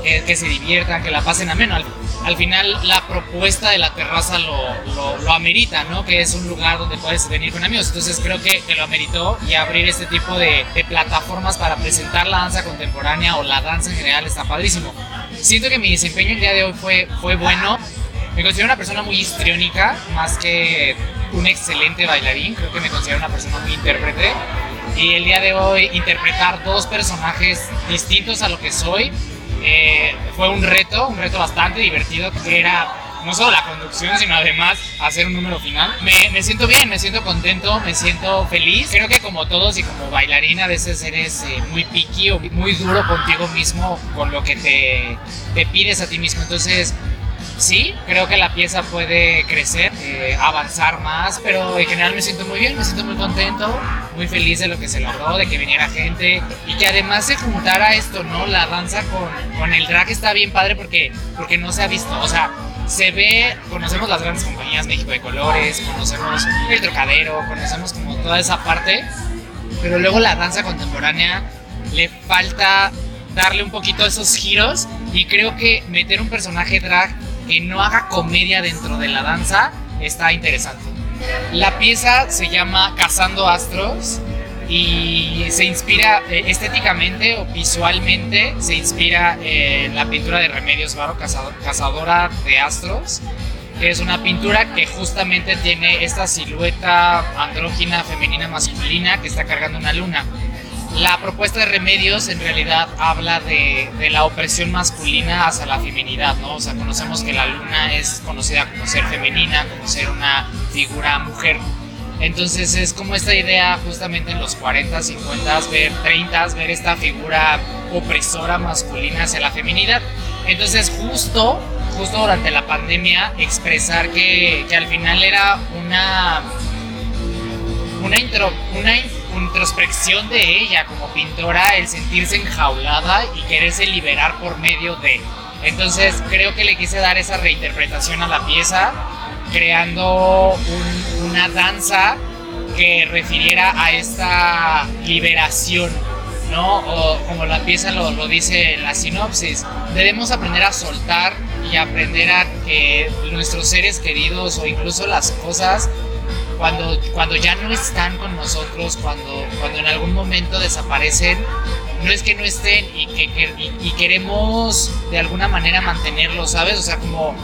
que, que se diviertan, que la pasen ameno. Al, al final la propuesta de la terraza lo, lo, lo amerita, ¿no? Que es un lugar donde puedes venir con amigos. Entonces creo que, que lo ameritó y abrir este tipo de, de plataformas para presentar la danza contemporánea o la danza en general está padrísimo. Siento que mi desempeño el día de hoy fue, fue bueno. Me considero una persona muy histriónica, más que un excelente bailarín. Creo que me considero una persona muy intérprete. Y el día de hoy interpretar dos personajes distintos a lo que soy eh, fue un reto, un reto bastante divertido, que era no solo la conducción, sino además hacer un número final. Me, me siento bien, me siento contento, me siento feliz. Creo que como todos y como bailarina a veces eres eh, muy picky o muy duro contigo mismo con lo que te, te pides a ti mismo. Entonces sí, creo que la pieza puede crecer, eh, avanzar más, pero en general me siento muy bien, me siento muy contento, muy feliz de lo que se logró, de que viniera gente y que además se juntara esto, ¿no? La danza con, con el drag está bien padre porque, porque no se ha visto, o sea, se ve, conocemos las grandes compañías México de Colores, conocemos el Trocadero, conocemos como toda esa parte, pero luego la danza contemporánea le falta darle un poquito esos giros y creo que meter un personaje drag que no haga comedia dentro de la danza está interesante. La pieza se llama Cazando Astros y se inspira eh, estéticamente o visualmente, se inspira en la pintura de Remedios Varo, Cazado- Cazadora de Astros, es una pintura que justamente tiene esta silueta andrógina, femenina, masculina que está cargando una luna. La propuesta de Remedios en realidad habla de, la opresión masculina hacia la feminidad, ¿no? O sea, conocemos que la luna es conocida como ser femenina, como ser una figura mujer. Entonces es como esta idea justamente en los 40, 50, ver 30, ver esta figura opresora masculina hacia la feminidad. Entonces justo, justo durante la pandemia expresar que, que al final era una una, intro, una introspección de ella como pintora, el sentirse enjaulada y quererse liberar por medio de. Entonces creo que le quise dar esa reinterpretación a la pieza, creando un- una danza que refiriera a esta liberación, ¿no? O como la pieza lo, lo dice la sinopsis, debemos aprender a soltar y aprender a que nuestros seres queridos o incluso las cosas cuando, cuando ya no están con nosotros, cuando, cuando en algún momento desaparecen, no es que no estén y que, que- y, y queremos de alguna manera mantenerlos, ¿sabes? O sea, como,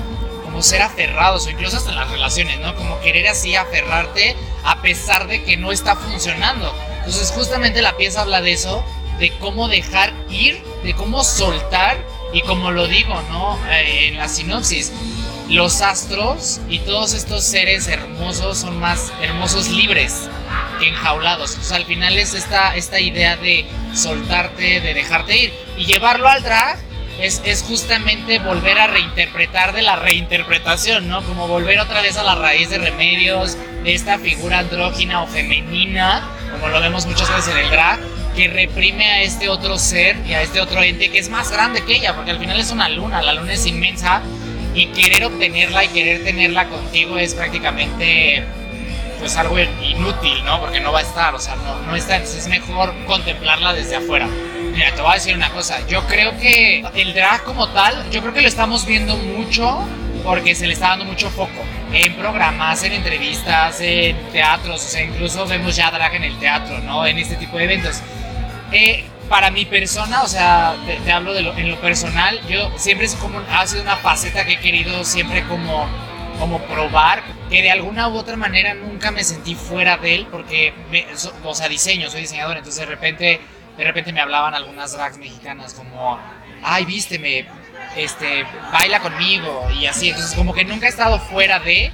como ser aferrados o incluso hasta en las relaciones, ¿no? Como querer así aferrarte a pesar de que no está funcionando. Entonces justamente la pieza habla de eso, de cómo dejar ir, de cómo soltar y como lo digo, ¿no? Eh, en la sinopsis, los astros y todos estos seres hermosos son más hermosos libres que enjaulados. Entonces al final es esta, esta idea de soltarte, de dejarte ir y llevarlo al drag. Es, es justamente volver a reinterpretar de la reinterpretación, ¿no? Como volver otra vez a la raíz de remedios, de esta figura andrógina o femenina, como lo vemos muchas veces en el drag, que reprime a este otro ser y a este otro ente que es más grande que ella, porque al final es una luna, la luna es inmensa y querer obtenerla y querer tenerla contigo es prácticamente pues algo inútil, ¿no? Porque no va a estar, o sea, no, no está, entonces es mejor contemplarla desde afuera. Mira, te voy a decir una cosa, yo creo que el drag como tal, yo creo que lo estamos viendo mucho porque se le está dando mucho foco en programas, en entrevistas, en teatros, o sea, incluso vemos ya drag en el teatro, ¿no? En este tipo de eventos. Eh, para mi persona, o sea, te, hablo de lo, en lo personal, yo siempre es como, ha sido una faceta que he querido siempre como, como probar, que de alguna u otra manera nunca me sentí fuera de él, porque, o sea, diseño, soy diseñador, entonces de repente, de repente me hablaban algunas drags mexicanas como, ay, vísteme, este, baila conmigo y así, entonces como que nunca he estado fuera de,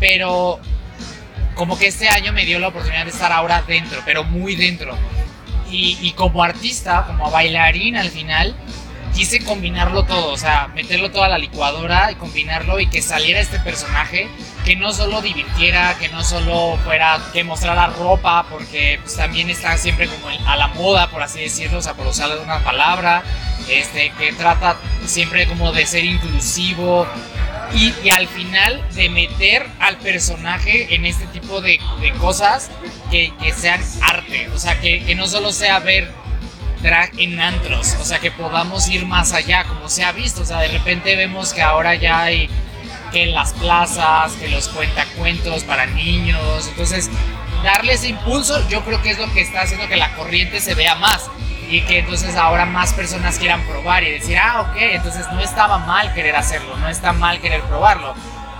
pero como que este año me dio la oportunidad de estar ahora dentro, pero muy dentro. Y, como artista, como bailarín al final, quise combinarlo todo, o sea, meterlo todo a la licuadora y combinarlo y que saliera este personaje que no solo divirtiera, que no solo fuera que mostrara ropa, porque pues, también está siempre como a la moda, por así decirlo, o sea, por usar una palabra, este, que trata siempre como de ser inclusivo, y, al final de meter al personaje en este tipo de, cosas que, sean arte, o sea, que, no solo sea ver drag en antros, o sea, que podamos ir más allá, como se ha visto, o sea, de repente vemos que ahora ya hay que en las plazas, que los cuentacuentos para niños, entonces darle ese impulso yo creo que es lo que está haciendo que la corriente se vea más y que entonces ahora más personas quieran probar y decir, ah, ok, entonces no estaba mal querer hacerlo, no está mal querer probarlo.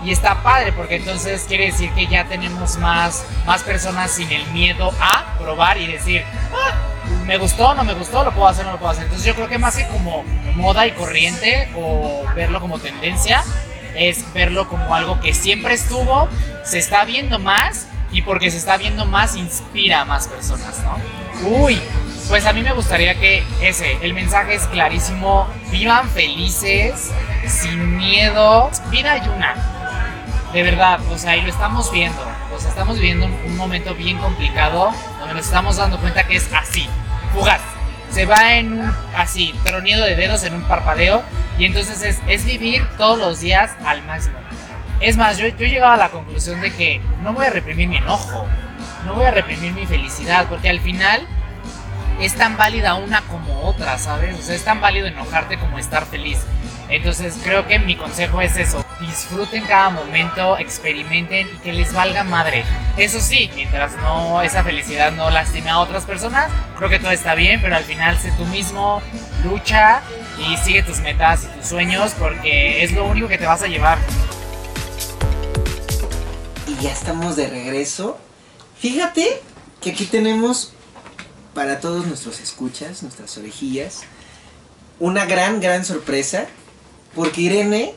Y está padre porque entonces quiere decir que ya tenemos más, más personas sin el miedo a probar y decir, ah, me gustó, no me gustó, lo puedo hacer, no lo puedo hacer. Entonces yo creo que más que como moda y corriente o verlo como tendencia, es verlo como algo que siempre estuvo, se está viendo más y porque se está viendo más inspira a más personas, ¿no? Uy, pues a mí me gustaría que ese, el mensaje es clarísimo, vivan felices, sin miedo, vida y una. De verdad, o sea, y lo estamos viendo, o sea, estamos viviendo un, momento bien complicado donde nos estamos dando cuenta que es así, fugaz. Se va en un así, tronido de dedos en un parpadeo y entonces es, es vivir todos los días al máximo. Es más, yo, yo he llegado a la conclusión de que no voy a reprimir mi enojo, no voy a reprimir mi felicidad, porque al final es tan válida una como otra, ¿sabes? O sea, es tan válido enojarte como estar feliz. Entonces creo que mi consejo es eso, disfruten cada momento, experimenten y que les valga madre. Eso sí, mientras no esa felicidad no lastime a otras personas, creo que todo está bien, pero al final sé tú mismo, lucha y sigue tus metas y tus sueños porque es lo único que te vas a llevar. Y ya estamos de regreso. Fíjate que aquí tenemos para todos nuestros escuchas, nuestras orejillas, una gran, gran sorpresa, porque Irene,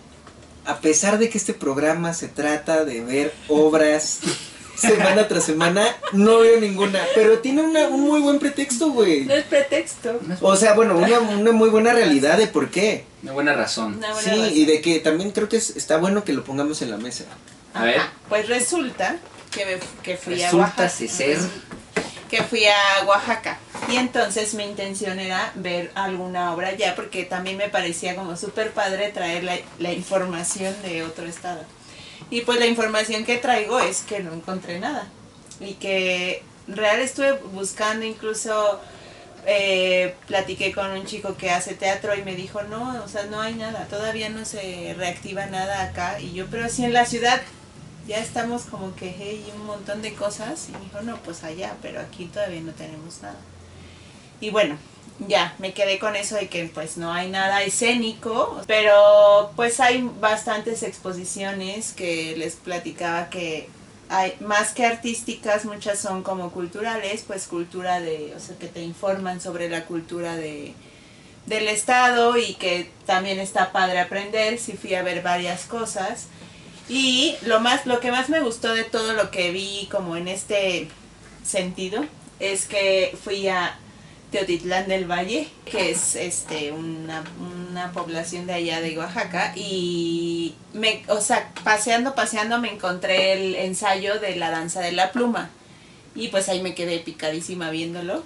a pesar de que este programa se trata de ver obras [LAUGHS] semana tras semana, no veo ninguna, pero tiene un muy buen pretexto, güey. No es pretexto. O sea, bueno, una, muy buena realidad de por qué. Una buena razón. sí, y de que también creo que está bueno que lo pongamos en la mesa. A ver. Pues resulta que, me, que fui a Oaxaca. ser que fui a Oaxaca. Y entonces mi intención era ver alguna obra allá, porque también me parecía como súper padre traer la, información de otro estado. Y pues la información que traigo es que no encontré nada. Y que real estuve buscando incluso eh, platiqué con un chico que hace teatro y me dijo, no, o sea, no hay nada, todavía no se reactiva nada acá. Y yo, pero sí en la ciudad ya estamos como que, hey, un montón de cosas. Y me dijo, no, pues allá, pero aquí todavía no tenemos nada. Y bueno, ya, me quedé con eso de que pues no hay nada escénico, pero pues hay bastantes exposiciones que les platicaba que hay más que artísticas, muchas son como culturales, pues cultura de, o sea, que te informan sobre la cultura de del estado y que también está padre aprender, sí fui a ver varias cosas. Y lo más lo que más me gustó de todo lo que vi como en este sentido es que fui a Teotitlán del Valle, que es este una, una población de allá de Oaxaca y me, o sea, paseando paseando me encontré el ensayo de la danza de la pluma y pues ahí me quedé picadísima viéndolo.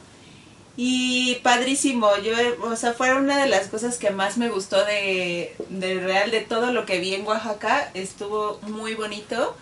Y padrísimo, yo, o sea, fue una de las cosas que más me gustó de, de real, de todo lo que vi en Oaxaca, estuvo muy bonito.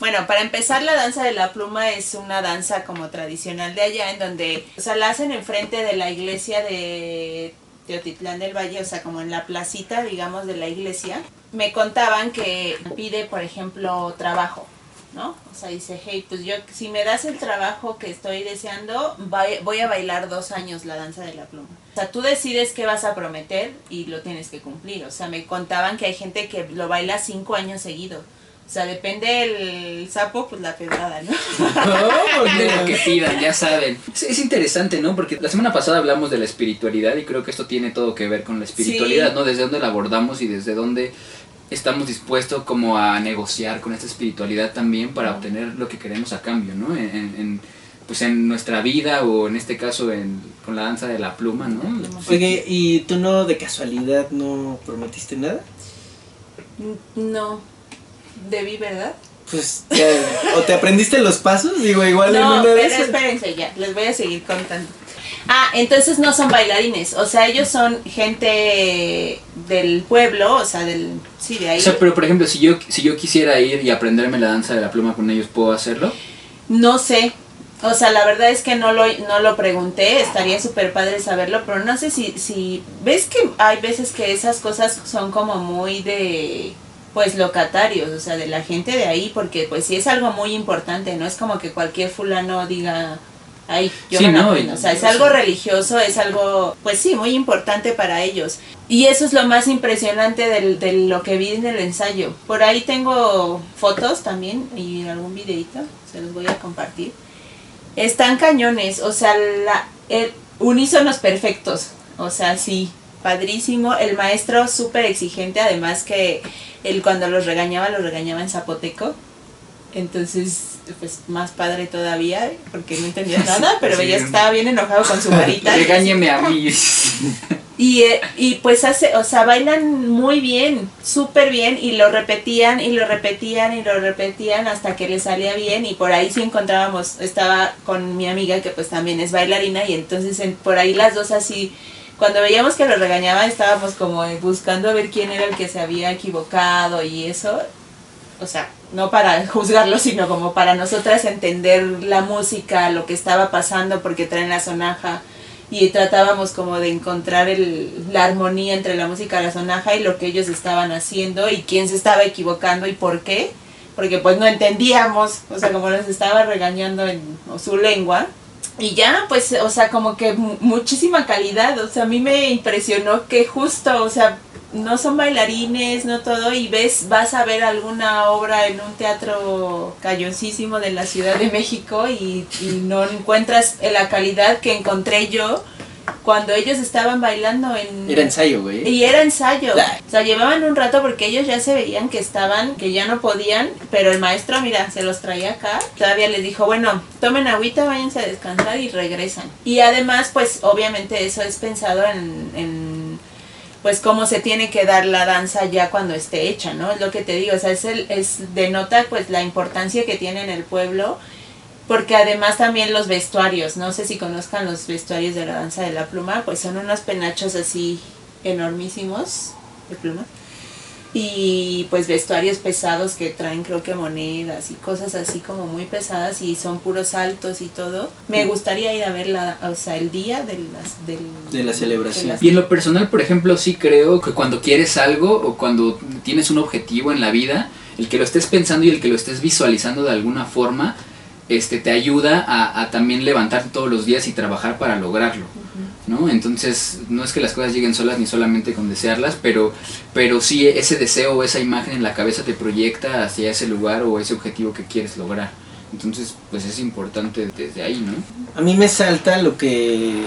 Bueno, para empezar, la danza de la pluma es una danza como tradicional de allá, en donde, o sea, la hacen enfrente de la iglesia de Teotitlán del Valle, o sea, como en la placita, digamos, de la iglesia. Me contaban que pide, por ejemplo, trabajo, ¿no? O sea, dice, hey, pues yo, si me das el trabajo que estoy deseando, voy a bailar dos años la danza de la pluma. O sea, tú decides qué vas a prometer y lo tienes que cumplir. O sea, me contaban que hay gente que lo baila cinco años seguidos. O sea, depende el sapo, pues la pedrada, ¿no? [LAUGHS] De lo que [LAUGHS] pidan, ya saben. Es, es interesante, ¿no? Porque la semana pasada hablamos de la espiritualidad y creo que esto tiene todo que ver con la espiritualidad, Sí. ¿no? Desde dónde la abordamos y desde dónde estamos dispuestos como a negociar con esta espiritualidad también para obtener lo que queremos a cambio, ¿no? En, en- en, pues en nuestra vida o en este caso en, con la danza de la pluma, ¿no? Oye, ¿y tú no de casualidad no prometiste nada? No, debí, ¿verdad? Pues, ya, ¿o te aprendiste los pasos? Digo, igual en No, una de pero esas. espérense ya, les voy a seguir contando. Ah, entonces no son bailarines, o sea, ellos son gente del pueblo, o sea, del... Sí, de ahí. O sea, pero por ejemplo, si yo, si yo quisiera ir y aprenderme la danza de la pluma con ellos, ¿puedo hacerlo? No sé, o sea, la verdad es que no lo, no lo pregunté, estaría súper padre saberlo, pero no sé si, si... ¿Ves que hay veces que esas cosas son como muy de pues locatarios, o sea, de la gente de ahí, porque pues sí es algo muy importante, no es como que cualquier fulano diga, ay, yo Sí, me no, aprendo". y- o sea, es algo religioso, es algo, pues sí, muy importante para ellos. Y eso es lo más impresionante del, de lo que vi en el ensayo. Por ahí tengo fotos también y algún videito, se los voy a compartir. Están cañones, o sea, la, el, unísonos perfectos, o sea, sí, padrísimo. El maestro súper exigente, además que él cuando los regañaba, los regañaba en zapoteco. Entonces, pues más padre todavía, porque no entendía [LAUGHS] nada, pero Sí. veía que estaba bien enojado con su varita. Regáñeme a mí. [LAUGHS] Y, eh, y pues hace, o sea, bailan muy bien, súper bien, y lo repetían y lo repetían y lo repetían hasta que les salía bien, y por ahí sí encontrábamos, estaba con mi amiga que pues también es bailarina, y entonces en- por ahí las dos así, cuando veíamos que lo regañaba estábamos como buscando a ver quién era el que se había equivocado y eso, o sea, no para juzgarlo, sino como para nosotras entender la música, lo que estaba pasando, porque traen la sonaja. Y tratábamos como de encontrar el, la armonía entre la música, la sonaja y lo que ellos estaban haciendo y quién se estaba equivocando y por qué, porque pues no entendíamos, o sea, como nos estaba regañando en su lengua. Y ya, pues, o sea, como que mu- muchísima calidad, o sea, a mí me impresionó que justo, o sea, no son bailarines, no todo, y ves, vas a ver alguna obra en un teatro cañoncísimo de la Ciudad de México y, y no encuentras la calidad que encontré yo cuando ellos estaban bailando en... Era ensayo, güey. Y era ensayo. O sea, llevaban un rato porque ellos ya se veían que estaban, que ya no podían, pero el maestro, mira, se los traía acá. Todavía les dijo, bueno, tomen agüita, váyanse a descansar y regresan. Y además, pues, obviamente eso es pensado en, en pues cómo se tiene que dar la danza ya cuando esté hecha, ¿no? Es lo que te digo, o sea, es, el, es denota pues la importancia que tiene en el pueblo, porque además también los vestuarios, no sé si conozcan los vestuarios de la danza de la pluma, pues son unos penachos así enormísimos de pluma. Y pues vestuarios pesados que traen creo que monedas y cosas así como muy pesadas y son puros saltos y todo. Me gustaría ir a ver la, o sea, el día de las, del, De la celebración. de las- Y en lo personal, por ejemplo, sí creo que cuando quieres algo o cuando tienes un objetivo en la vida, el que lo estés pensando y el que lo estés visualizando de alguna forma, este, te ayuda a, a también levantarte todos los días y trabajar para lograrlo. ¿No? Entonces, no es que las cosas lleguen solas ni solamente con desearlas, pero, pero sí ese deseo o esa imagen en la cabeza te proyecta hacia ese lugar o ese objetivo que quieres lograr. Entonces, pues es importante desde ahí, ¿no? A mí me salta lo que...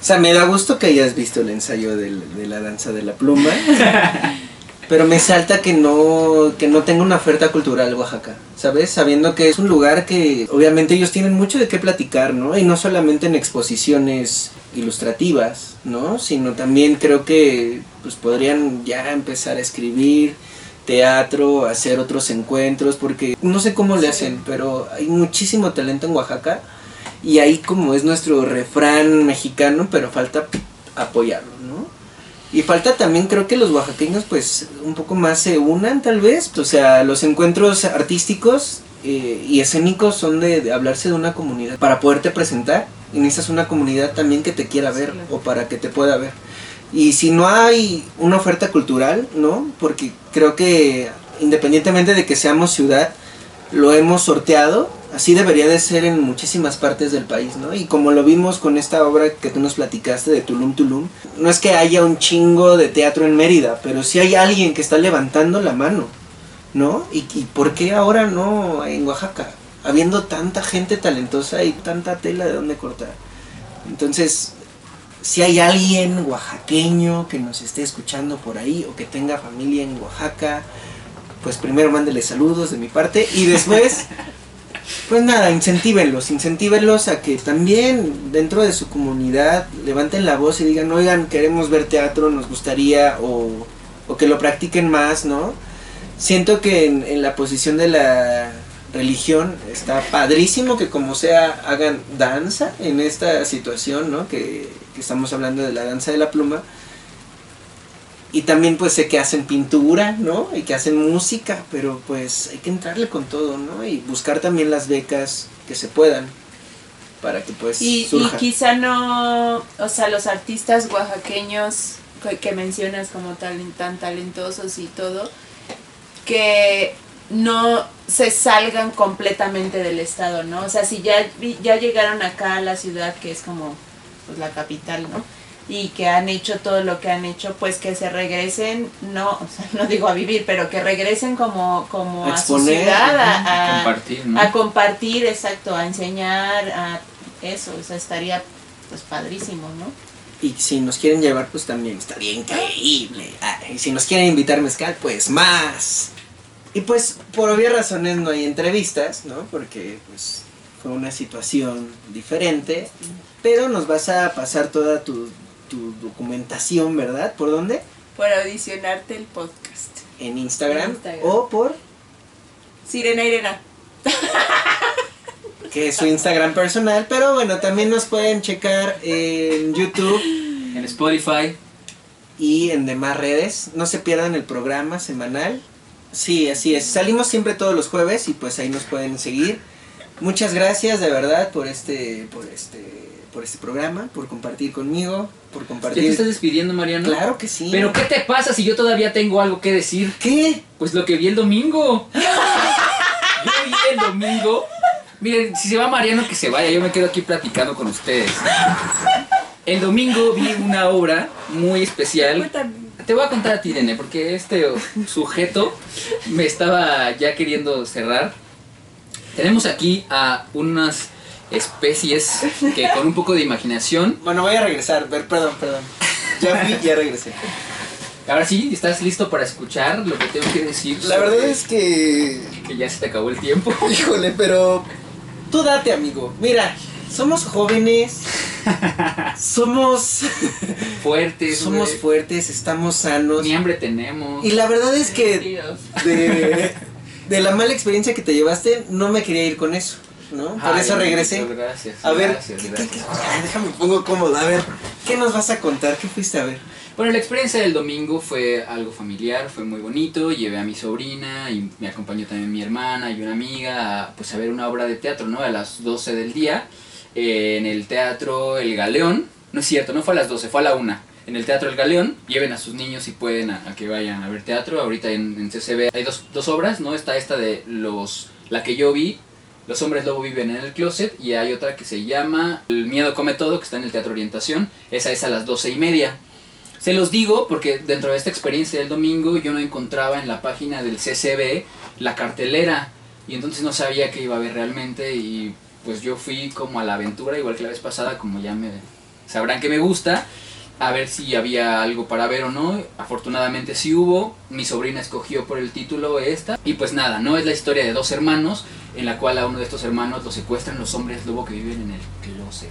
O sea, me da gusto que hayas visto el ensayo del- de la danza de la pluma. [LAUGHS] Pero me salta que no, que no tenga una oferta cultural Oaxaca, ¿sabes? Sabiendo que es un lugar que obviamente ellos tienen mucho de qué platicar, ¿no? Y no solamente en exposiciones ilustrativas, ¿no? Sino también creo que pues podrían ya empezar a escribir teatro, hacer otros encuentros, porque no sé cómo le hacen, pero hay muchísimo talento en Oaxaca y ahí como es nuestro refrán mexicano, pero falta apoyarlo. Y falta también creo que los oaxaqueños pues un poco más se unan tal vez, o sea, los encuentros artísticos eh, y escénicos son de, de hablarse de una comunidad para poderte presentar y necesitas una comunidad también que te quiera ver o para que te pueda ver. Y si no hay una oferta cultural, ¿no? Porque creo que independientemente de que seamos ciudad, lo hemos sorteado, así debería de ser en muchísimas partes del país, ¿no? Y como lo vimos con esta obra que tú nos platicaste de Tulum Tulum, no es que haya un chingo de teatro en Mérida, pero sí hay alguien que está levantando la mano, ¿no? ¿Y, y por qué ahora no en Oaxaca? Habiendo tanta gente talentosa y tanta tela de dónde cortar. Entonces, si hay alguien oaxaqueño que nos esté escuchando por ahí o que tenga familia en Oaxaca, pues primero mándele saludos de mi parte y después, [LAUGHS] pues nada, incentívenlos, incentívenlos a que también dentro de su comunidad levanten la voz y digan, oigan, queremos ver teatro, nos gustaría, o, o que lo practiquen más, ¿no? Siento que en, en la posición de la religión está padrísimo que como sea hagan danza en esta situación, ¿no? Que, que estamos hablando de la danza de la pluma. Y también pues sé que hacen pintura, ¿no? Y que hacen música, pero pues hay que entrarle con todo, ¿no? Y buscar también las becas que se puedan para que pues Y, y surja. quizá no, o sea, los artistas oaxaqueños que, que mencionas como tal, tan talentosos y todo, que no se salgan completamente del estado, ¿no? O sea, si ya, ya llegaron acá a la ciudad, que es como pues, la capital, ¿no? Y que han hecho todo lo que han hecho, pues que se regresen, no, o sea, [LAUGHS] no digo a vivir, pero que regresen como, como A a, su exponer, ciudad, ajá. a, a- Compartir, ¿no? a compartir, exacto, a enseñar, a eso, o sea, estaría pues padrísimo, ¿no? Y si nos quieren llevar, pues también estaría increíble. Ah, y si nos quieren invitar mezcal, pues más. Y pues por obvias razones no hay entrevistas, ¿no? Porque pues fue una situación diferente. Pero nos vas a pasar toda tu, tu documentación, ¿verdad? ¿Por dónde? Por audicionarte el podcast. En Instagram. En Instagram. O por Sirena Irena. [LAUGHS] que es su Instagram personal. Pero bueno, también nos pueden checar en YouTube En Spotify. y en demás redes. No se pierdan el programa semanal. Sí, así es. Salimos siempre todos los jueves y pues ahí nos pueden seguir. Muchas gracias de verdad por este, por este, por este programa, por compartir conmigo, por ¿Ya te compartir. estás despidiendo, Mariano? Claro que sí. ¿Pero qué te pasa si yo todavía tengo algo que decir? ¿Qué? Pues lo que vi el domingo. [LAUGHS] Yo vi el domingo. Miren, si se va Mariano, que se vaya. Yo me quedo aquí platicando con ustedes. El domingo vi una obra muy especial. Te voy a contar a ti, Irene, porque este sujeto me estaba ya queriendo cerrar. Tenemos aquí a unas especies que con un poco de imaginación. [LAUGHS] Bueno, voy a regresar. Ver, perdón, perdón. Ya fui, ya regresé. Ahora sí, ¿estás listo para escuchar lo que tengo que decir? La verdad es que, que ya se te acabó el tiempo. [LAUGHS] híjole, pero tú date, amigo. Mira, somos jóvenes, somos, Fuertes, [LAUGHS] somos fuertes, estamos sanos. Ni hambre tenemos. Y la verdad es que de, de la mala experiencia que te llevaste, no me quería ir con eso, ¿no? Por eso regresé. Gracias. A ver, gracias, ¿qué- gracias. qué- qué- ay, déjame pongo cómodo. A ver, ¿qué nos vas a contar? ¿Qué fuiste a ver? Bueno, la experiencia del domingo fue algo familiar, fue muy bonito. Llevé a mi sobrina y me acompañó también mi hermana y una amiga a, pues, a ver una obra de teatro, ¿no? A las 12 del día eh, en el Teatro El Galeón. No es cierto, no fue a las 12, fue a la 1. En el Teatro El Galeón, lleven a sus niños si pueden a, a que vayan a ver teatro. Ahorita en, en CCB hay dos, dos obras, ¿no? Está esta de los, la que yo vi, Los hombres lobo viven en el closet y hay otra que se llama El miedo come todo, que está en el Teatro Orientación. Esa es a las doce y media. Se los digo porque dentro de esta experiencia del domingo yo no encontraba en la página del CCB la cartelera y entonces no sabía qué iba a haber realmente y pues yo fui como a la aventura, igual que la vez pasada, como ya me sabrán que me gusta, a ver si había algo para ver o no. Afortunadamente sí hubo. Mi sobrina escogió por el título esta. Y pues nada, no es la historia de dos hermanos en la cual a uno de estos hermanos lo secuestran los hombres lobo que viven en el closet.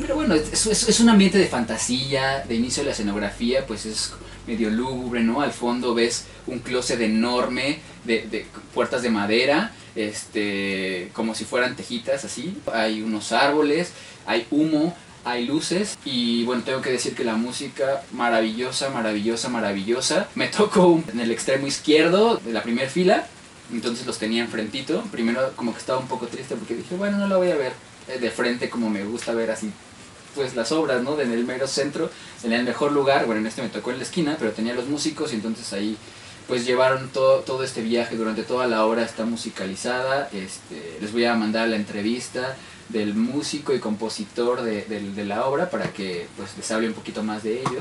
Pero bueno, es, un ambiente de fantasía, de inicio de la escenografía, pues es medio lúgubre, ¿no? Al fondo ves un closet enorme de, de puertas de madera, este, como si fueran tejitas así. Hay unos árboles, hay humo, hay luces y bueno, tengo que decir que la música maravillosa, maravillosa, maravillosa. Me tocó en el extremo izquierdo de la primera fila, entonces los tenía enfrentito. Primero como que estaba un poco triste porque dije, bueno, no la voy a ver eh, de frente como me gusta ver así pues las obras, ¿no? En el mero centro, en el mejor lugar, bueno, en este me tocó en la esquina, pero tenía los músicos y entonces ahí pues llevaron todo, todo este viaje durante toda la hora, está musicalizada, este, les voy a mandar la entrevista del músico y compositor de, la obra para que pues les hable un poquito más de ello.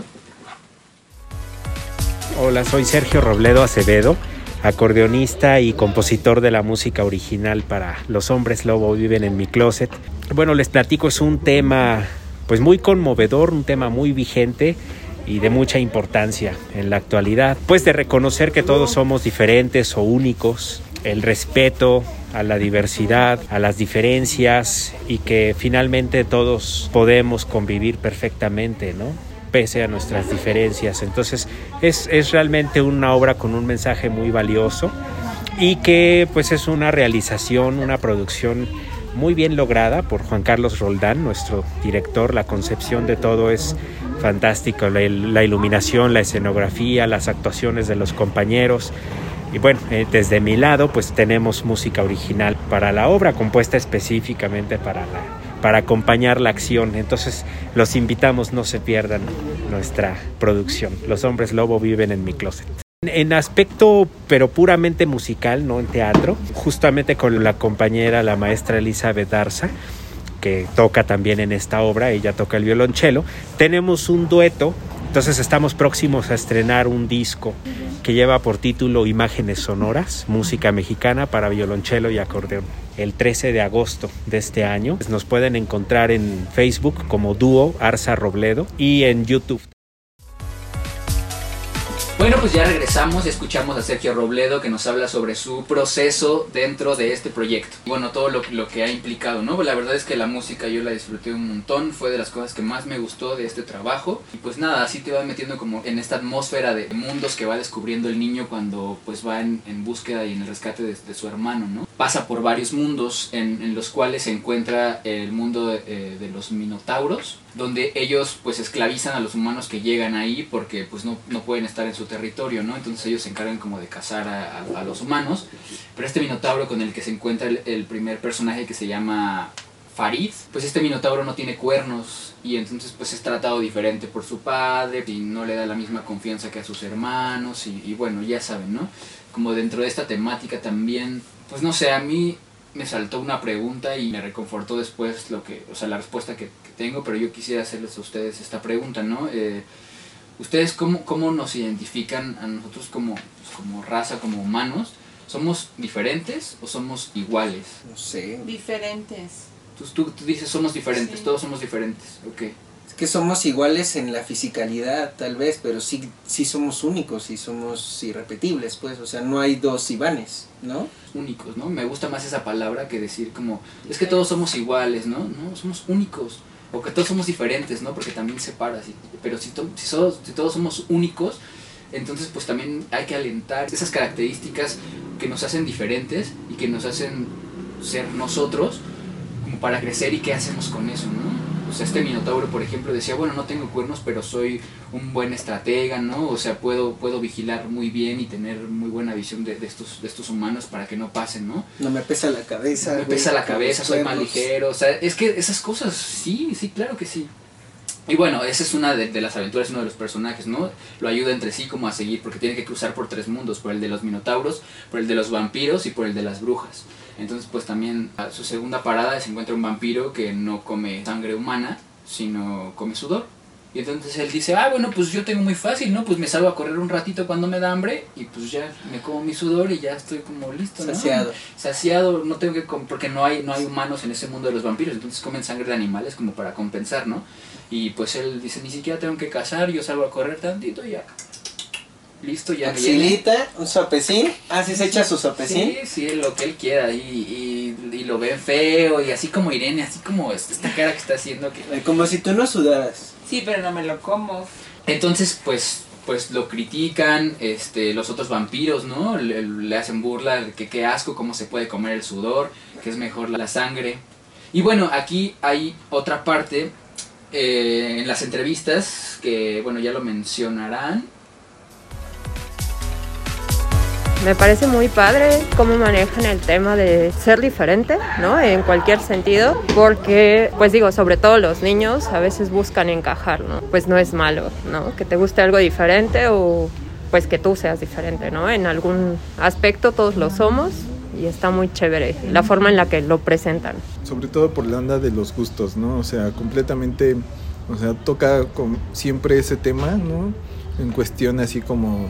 Hola, soy Sergio Robledo Acevedo, acordeonista y compositor de la música original para Los hombres lobo viven en mi closet. Bueno, les platico, es un tema pues muy conmovedor, un tema muy vigente y de mucha importancia en la actualidad, pues de reconocer que todos somos diferentes o únicos, el respeto a la diversidad, a las diferencias y que finalmente todos podemos convivir perfectamente, ¿no? pese a nuestras diferencias. Entonces es, es realmente una obra con un mensaje muy valioso y que pues es una realización, una producción muy bien lograda por Juan Carlos Roldán, nuestro director. La concepción de todo es fantástico, la, la iluminación, la escenografía, las actuaciones de los compañeros. Y bueno, eh, desde mi lado pues tenemos música original para la obra, compuesta específicamente para, la, para acompañar la acción. Entonces los invitamos, no se pierdan nuestra producción. Los hombres lobo viven en mi closet. En aspecto, pero puramente musical, no en teatro, justamente con la compañera, la maestra Elizabeth Darza, que toca también en esta obra, ella toca el violonchelo, tenemos un dueto, entonces estamos próximos a estrenar un disco que lleva por título Imágenes Sonoras, música mexicana para violonchelo y acordeón. El 13 de agosto de este año nos pueden encontrar en Facebook como dúo Arza Robledo y en YouTube. Bueno, pues ya regresamos y escuchamos a Sergio Robledo que nos habla sobre su proceso dentro de este proyecto. Bueno, todo lo, lo, que ha implicado, ¿no? La verdad es que la música yo la disfruté un montón, fue de las cosas que más me gustó de este trabajo. Y pues nada, así te vas metiendo como en esta atmósfera de mundos que va descubriendo el niño cuando pues va en, en búsqueda y en el rescate de, su hermano, ¿no? Pasa por varios mundos en, los cuales se encuentra el mundo eh, de los minotauros, donde ellos pues esclavizan a los humanos que llegan ahí porque pues no, no pueden estar en su territorio, ¿no? Entonces ellos se encargan como de cazar a, a, a los humanos. Pero este minotauro con el que se encuentra el, el, primer personaje que se llama Farid, pues este minotauro no tiene cuernos y entonces pues es tratado diferente por su padre y no le da la misma confianza que a sus hermanos y, y bueno, ya saben, ¿no? Como dentro de esta temática también, pues no sé, a mí me saltó una pregunta y me reconfortó después lo que, o sea, la respuesta que, tengo, pero yo quisiera hacerles a ustedes esta pregunta, ¿no? Eh, ¿Ustedes cómo, cómo nos identifican a nosotros como, como raza, como humanos? ¿Somos diferentes o somos iguales? No sé. Diferentes. Tú, tú, tú dices somos diferentes, sí. todos somos diferentes, ok. Es que somos iguales en la fisicalidad, tal vez, pero sí, sí somos únicos y somos irrepetibles, pues, o sea, no hay dos Ivanes, ¿no? Únicos, ¿no? Me gusta más esa palabra que decir como, es que todos somos iguales, ¿no? No, somos únicos. O que todos somos diferentes, ¿no? Porque también separas. Pero si, si todos somos únicos, entonces pues también hay que alentar esas características que nos hacen diferentes y que nos hacen ser nosotros como para crecer y qué hacemos con eso, ¿no? O sea, este Minotauro, por ejemplo, decía, bueno, no tengo cuernos, pero soy un buen estratega, ¿no? O sea, puedo, puedo vigilar muy bien y tener muy buena visión de, de estos, de estos humanos para que no pasen, ¿no? No me pesa la cabeza. No me pesa la cabeza, soy más ligero. O sea, es que esas cosas, sí, sí, claro que sí. Y bueno, esa es una de, de, las aventuras, uno de los personajes, ¿no? Lo ayuda entre sí como a seguir, porque tiene que cruzar por tres mundos, por el de los minotauros, por el de los vampiros y por el de las brujas. Entonces, pues también a su segunda parada se encuentra un vampiro que no come sangre humana, sino come sudor. Y entonces él dice, ah, bueno, pues yo tengo muy fácil, ¿no? Pues me salgo a correr un ratito cuando me da hambre y pues ya me como mi sudor y ya estoy como listo, ¿no? Saciado. Saciado, no tengo que comer, porque no hay, no hay humanos en ese mundo de los vampiros, entonces comen sangre de animales como para compensar, ¿no? Y pues él dice, ni siquiera tengo que cazar, yo salgo a correr tantito y ya. Listo, ya. Axilita, un sopecín. Ah, sí se echa su sopecín. Sí, sí, lo que él quiera. Y, y, y lo ven feo. Y así como Irene, así como esta cara que está haciendo. Que... Eh, Como si tú no sudaras. Sí, pero no me lo como. Entonces, pues, pues lo critican, este, los otros vampiros, ¿no? Le, le hacen burla de que qué asco, cómo se puede comer el sudor, que es mejor la sangre. Y bueno, aquí hay otra parte eh, en las entrevistas que, bueno, ya lo mencionarán. Me parece muy padre cómo manejan el tema de ser diferente, ¿no? En cualquier sentido, porque, pues digo, sobre todo los niños a veces buscan encajar, ¿no? Pues no es malo, ¿no? Que te guste algo diferente o pues que tú seas diferente, ¿no? En algún aspecto todos lo somos y está muy chévere la forma en la que lo presentan. Sobre todo por la onda de los gustos, ¿no? O sea, completamente, o sea, toca con siempre ese tema, ¿no? En cuestión así como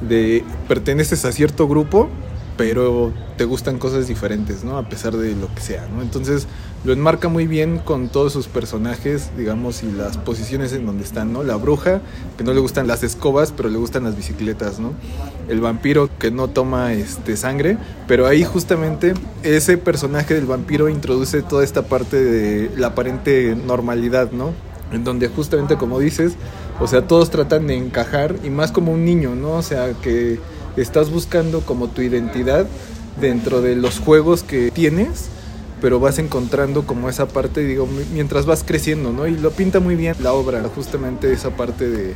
de perteneces a cierto grupo, pero te gustan cosas diferentes, ¿no? A pesar de lo que sea, ¿no? Entonces lo enmarca muy bien con todos sus personajes, digamos, y las posiciones en donde están, ¿no? La bruja, que no le gustan las escobas, pero le gustan las bicicletas, ¿no? El vampiro que no toma este sangre, pero ahí justamente ese personaje del vampiro introduce toda esta parte de la aparente normalidad, ¿no? En donde justamente como dices, o sea, todos tratan de encajar y más como un niño, ¿no? O sea, que estás buscando como tu identidad dentro de los juegos que tienes, pero vas encontrando como esa parte, digo, mientras vas creciendo, ¿no? Y lo pinta muy bien la obra, justamente esa parte de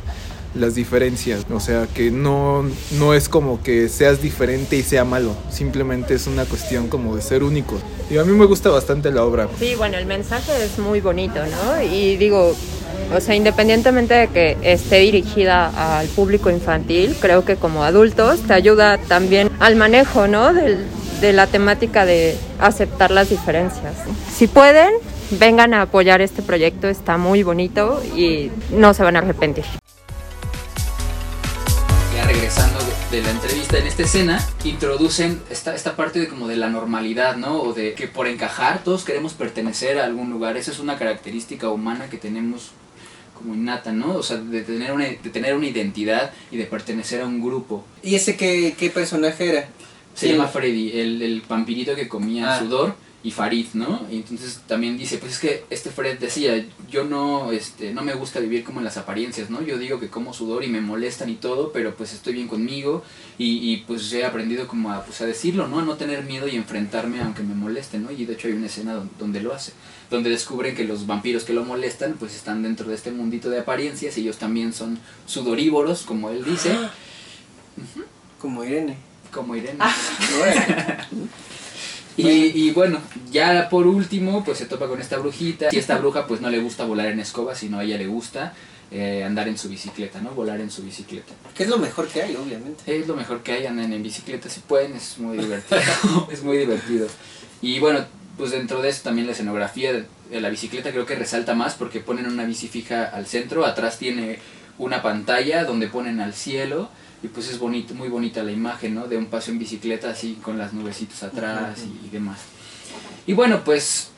las diferencias, o sea, que no, no es como que seas diferente y sea malo, simplemente es una cuestión como de ser único. Y a mí me gusta bastante la obra. Sí, bueno, el mensaje es muy bonito, ¿no? Y digo, o sea, independientemente de que esté dirigida al público infantil, creo que como adultos te ayuda también al manejo, ¿no? Del, de la temática de aceptar las diferencias. Si pueden, vengan a apoyar este proyecto, está muy bonito y no se van a arrepentir. Regresando de la entrevista en esta escena, introducen esta, esta parte de como de la normalidad, ¿no? O de que por encajar todos queremos pertenecer a algún lugar. Esa es una característica humana que tenemos como innata, ¿no? O sea, de tener una, de tener una identidad y de pertenecer a un grupo. ¿Y ese qué, qué personaje era? Se Sí. llama Freddy, el, el vampirito que comía Ah. sudor y Farid, ¿no? Y entonces también dice, pues es que este Fred decía, yo no, este, no me gusta vivir como en las apariencias, ¿no? Yo digo que como sudor y me molestan y todo, pero pues estoy bien conmigo y, y pues he aprendido como a, pues, a decirlo, ¿no? A no tener miedo y enfrentarme aunque me moleste, ¿no? Y de hecho hay una escena don- donde lo hace, donde descubren que los vampiros que lo molestan pues están dentro de este mundito de apariencias y ellos también son sudorívoros, como él dice, [GASPS] Como Irene. como Irene. [LAUGHS] Órale. [LAUGHS] Y, y bueno, ya por último, pues se topa con esta brujita. Y esta bruja, pues no le gusta volar en escoba, sino a ella le gusta eh, andar en su bicicleta, ¿no? Volar en su bicicleta. Que es lo mejor que hay, obviamente. Es lo mejor que hay, anden en bicicleta si pueden, es muy divertido. [LAUGHS] es muy divertido. Y bueno, pues dentro de eso también la escenografía de de la bicicleta creo que resalta más porque ponen una bici fija al centro, atrás tiene una pantalla donde ponen al cielo y pues es bonito, muy bonita la imagen, ¿no? De un paseo en bicicleta así con las nubecitas atrás y, y demás. Y bueno, pues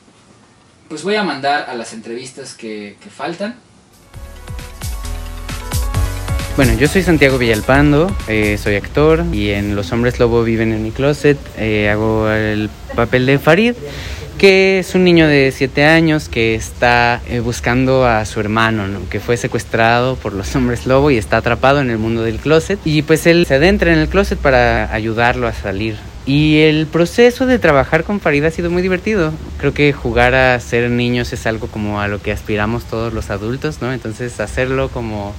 pues voy a mandar a las entrevistas que, que faltan. Bueno, yo soy Santiago Villalpando, eh, soy actor y en Los Hombres Lobo Viven en mi Closet eh, hago el papel de Farid, que es un niño de 7 años que está eh, buscando a su hermano, ¿no? que fue secuestrado por los hombres lobo y está atrapado en el mundo del closet. Y pues él se adentra en el closet para ayudarlo a salir. Y el proceso de trabajar con Farid ha sido muy divertido. Creo que jugar a ser niños es algo como a lo que aspiramos todos los adultos, ¿no? Entonces hacerlo como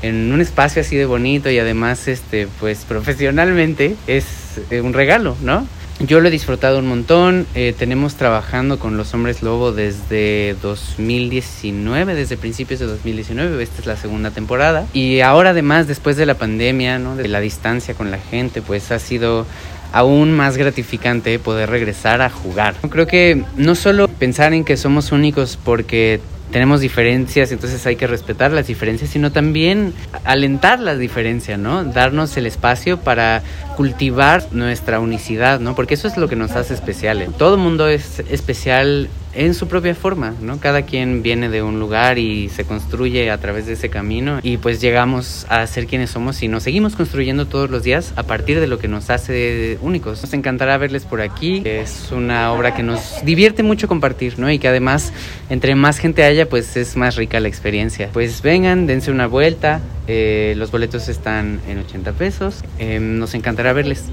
en un espacio así de bonito y además este pues profesionalmente es eh, un regalo, ¿no? Yo lo he disfrutado un montón. Eh, tenemos trabajando con los hombres lobo desde 2019, desde principios de 2019. Esta es la segunda temporada. Y ahora además, después de la pandemia, ¿no? de la distancia con la gente, pues ha sido aún más gratificante poder regresar a jugar. Creo que no solo pensar en que somos únicos porque tenemos diferencias, entonces hay que respetar las diferencias, sino también alentar las diferencias, ¿no? Darnos el espacio para cultivar nuestra unicidad, ¿no? Porque eso es lo que nos hace especiales. Todo mundo es especial en su propia forma, ¿no? Cada quien viene de un lugar y se construye a través de ese camino y pues llegamos a ser quienes somos y nos seguimos construyendo todos los días a partir de lo que nos hace únicos. Nos encantará verles por aquí. Es una obra que nos divierte mucho compartir, ¿no? Y que además entre más gente haya, pues es más rica la experiencia. Pues vengan, dense una vuelta. Eh, los boletos están en 80 pesos. Eh, nos encantará verles.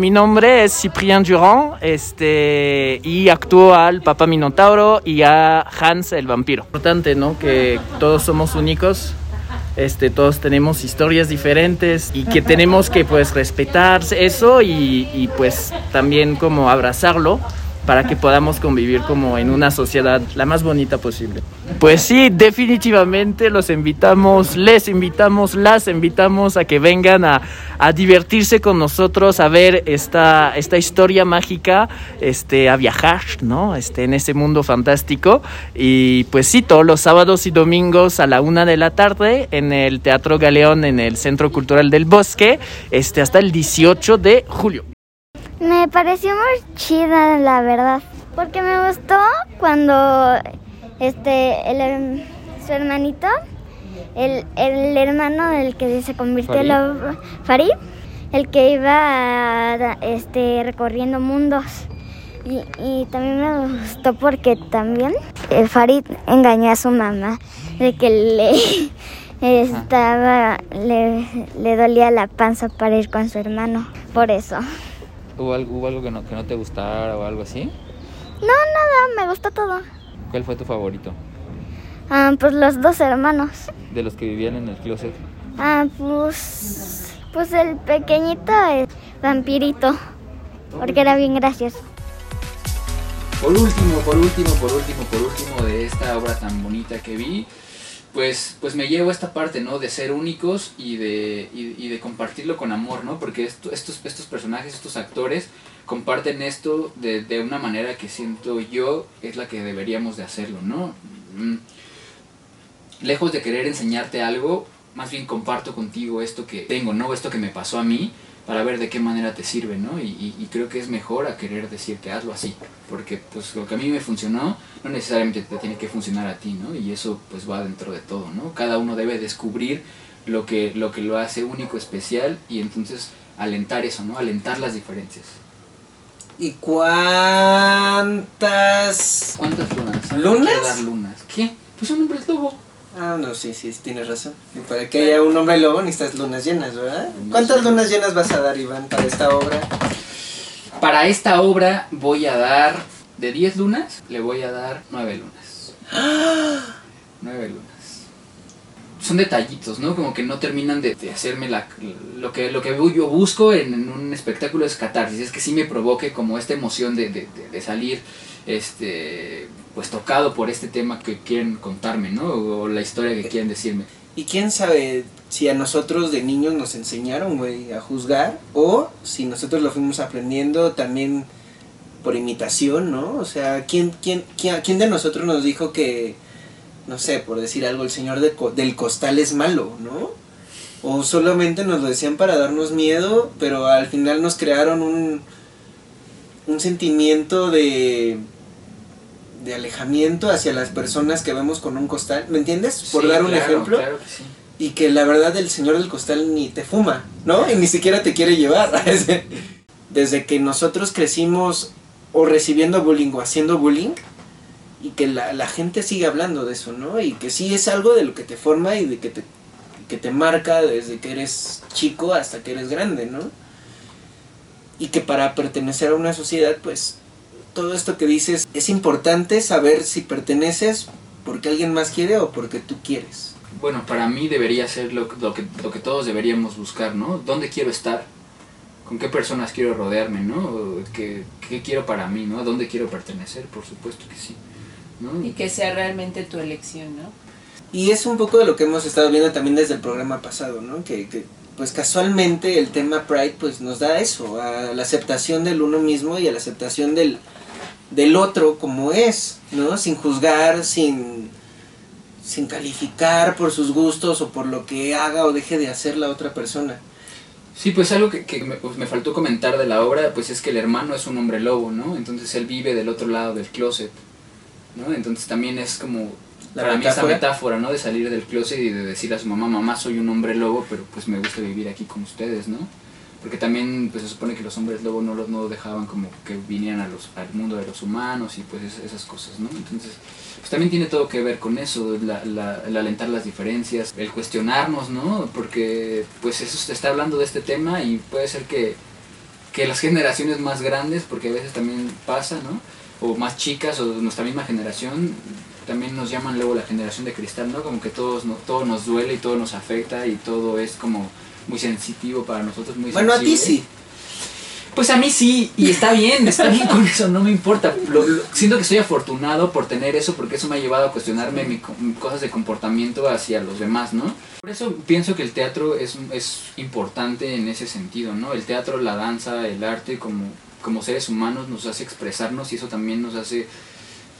Mi nombre es Cyprien Durand este, y actúo al Papa Minotauro y a Hans el vampiro. Importante, ¿no? Que todos somos únicos, este, todos tenemos historias diferentes y que tenemos que pues respetar eso y, y pues también como abrazarlo para que podamos convivir como en una sociedad la más bonita posible. Pues sí, definitivamente los invitamos, les invitamos, las invitamos a que vengan a, a divertirse con nosotros, a ver esta, esta historia mágica, este, a viajar, ¿no? Este, en ese mundo fantástico. Y pues sí, todos los sábados y domingos a la una de la tarde en el Teatro Galeón, en el Centro Cultural del Bosque, este, hasta el 18 de julio. Me pareció muy chida, la verdad, porque me gustó cuando este el, su hermanito, el, el hermano del que se convirtió en lo- Farid, el que iba este recorriendo mundos. Y, y también me gustó porque también el Farid engañó a su mamá de que le [LAUGHS] estaba le, le dolía la panza para ir con su hermano. Por eso. ¿Hubo algo, hubo algo que, no, que no te gustara o algo así? No, nada, me gustó todo. ¿Cuál fue tu favorito? Ah, pues los dos hermanos. De los que vivían en el closet. Ah, pues. Pues el pequeñito es vampirito. Porque era bien gracioso. Por último, por último, por último, por último de esta obra tan bonita que vi, pues, pues me llevo esta parte, ¿no? De ser únicos y de, y, de compartirlo con amor, ¿no? Porque esto- estos, estos personajes, estos actores comparten esto de, de una manera que siento yo es la que deberíamos de hacerlo, ¿no? Mm. Lejos de querer enseñarte algo, más bien comparto contigo esto que tengo, ¿no? Esto que me pasó a mí para ver de qué manera te sirve, ¿no? Y, y- y creo que es mejor a querer decirte hazlo así, porque pues lo que a mí me funcionó no necesariamente te tiene que funcionar a ti, ¿no? Y eso pues va dentro de todo, ¿no? Cada uno debe descubrir lo que lo que lo hace único, especial y entonces alentar eso, ¿no? Alentar las diferencias. ¿Y cuántas... ¿Cuántas lunas? ¿Lunas? Dar lunas. ¿Qué? Pues un hombre es lobo. Ah, no, sí, sí, tienes razón. Y para que haya un hombre lobo necesitas lunas llenas, ¿verdad? ¿Cuántas lunas llenas vas a dar, Iván, para esta obra? Para esta obra voy a dar de 10 lunas, le voy a dar 9 lunas. 9 lunas. Son detallitos, ¿no? Como que no terminan de, de hacerme la, lo que lo que yo busco en, en un espectáculo es catarsis, es que sí me provoque como esta emoción de, de- de- salir este pues tocado por este tema que quieren contarme, ¿no? O la historia que quieren decirme. Y quién sabe si a nosotros de niños nos enseñaron, güey, a juzgar, o si nosotros lo fuimos aprendiendo también por imitación, ¿no? O sea, ¿quién, quién, quién, quién de nosotros nos dijo que, no sé, por decir algo, el señor de co- del costal es malo, ¿no? O solamente nos lo decían para darnos miedo, pero al final nos crearon un, un sentimiento de de alejamiento hacia las personas que vemos con un costal, ¿me entiendes? Por Sí, dar un claro, ejemplo. claro que sí. Y que la verdad el señor del costal ni te fuma, ¿no? Y ni siquiera te quiere llevar. [LAUGHS] Desde que nosotros crecimos o recibiendo bullying o haciendo bullying, y que la, la gente sigue hablando de eso, ¿no? Y que sí es algo de lo que te forma y de que te, que te marca desde que eres chico hasta que eres grande, ¿no? Y que para pertenecer a una sociedad, pues todo esto que dices, es importante saber si perteneces porque alguien más quiere o porque tú quieres. Bueno, para mí debería ser lo, lo que, lo que todos deberíamos buscar, ¿no? ¿Dónde quiero estar? con qué personas quiero rodearme, ¿no? ¿Qué, qué quiero para mí, ¿no? ¿A dónde quiero pertenecer? Por supuesto que sí. ¿No? Y que sea realmente tu elección, ¿no? Y es un poco de lo que hemos estado viendo también desde el programa pasado, ¿no? Que, que, pues casualmente el tema Pride pues nos da eso, a la aceptación del uno mismo y a la aceptación del, del otro como es, ¿no? Sin juzgar, sin, sin calificar por sus gustos o por lo que haga o deje de hacer la otra persona. Sí, pues algo que, que me, pues me faltó comentar de la obra, pues es que el hermano es un hombre lobo, ¿no? Entonces él vive del otro lado del closet, ¿no? Entonces también es como, La para mí esa metáfora. metáfora, ¿no? De salir del closet y de decir a su mamá, mamá, soy un hombre lobo, pero pues me gusta vivir aquí con ustedes, ¿no? Porque también pues se supone que los hombres lobo no los no dejaban como que vinieran a los, al mundo de los humanos y pues es- esas cosas, ¿no? Entonces, pues también tiene todo que ver con eso, la, la- el alentar las diferencias, el cuestionarnos, ¿no? Porque pues eso se está hablando de este tema y puede ser que, que las generaciones más grandes, porque a veces también pasa, ¿no? O más chicas o de nuestra misma generación, también nos llaman luego la generación de cristal, ¿no? Como que todos, no, todo nos duele y todo nos afecta y todo es como muy sensitivo para nosotros, muy Bueno, a ti sí. Pues a mí sí, y está bien, está bien con eso, no me importa. Lo- lo- siento que soy afortunado por tener eso, porque eso me ha llevado a cuestionarme mi co- cosas de comportamiento hacia los demás, ¿no? Por eso pienso que el teatro es, es importante en ese sentido, ¿no? El teatro, la danza, el arte, como, como seres humanos, nos hace expresarnos y eso también nos hace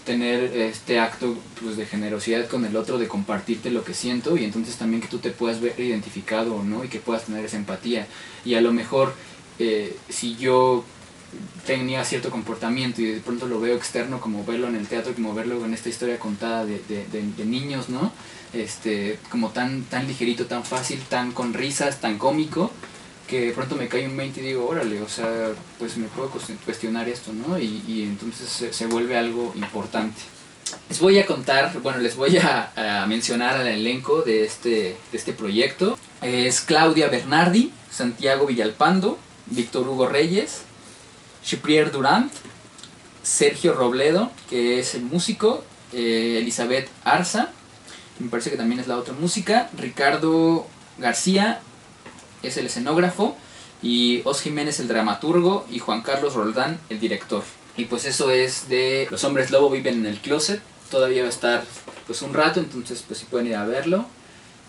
tener este acto pues, de generosidad con el otro, de compartirte lo que siento y entonces también que tú te puedas ver identificado o no y que puedas tener esa empatía. Y a lo mejor eh, si yo tenía cierto comportamiento y de pronto lo veo externo como verlo en el teatro, como verlo en esta historia contada de, de, de- niños, ¿no? Este, como tan, tan ligerito, tan fácil, tan con risas, tan cómico, que de pronto me cae un 20 y digo, órale, o sea, pues me puedo cues- cuestionar esto, ¿no? Y, y entonces se, se vuelve algo importante. Les voy a contar, bueno, les voy a, a mencionar al elenco de este, de este proyecto. Es Claudia Bernardi, Santiago Villalpando, Víctor Hugo Reyes, Chiprier Durant, Sergio Robledo, que es el músico, eh, Elizabeth Arza, me parece que también es la otra música, Ricardo García es el escenógrafo y Os Jiménez el dramaturgo y Juan Carlos Roldán el director. Y pues eso es de Los hombres lobo viven en el closet, todavía va a estar pues un rato, entonces pues si pueden ir a verlo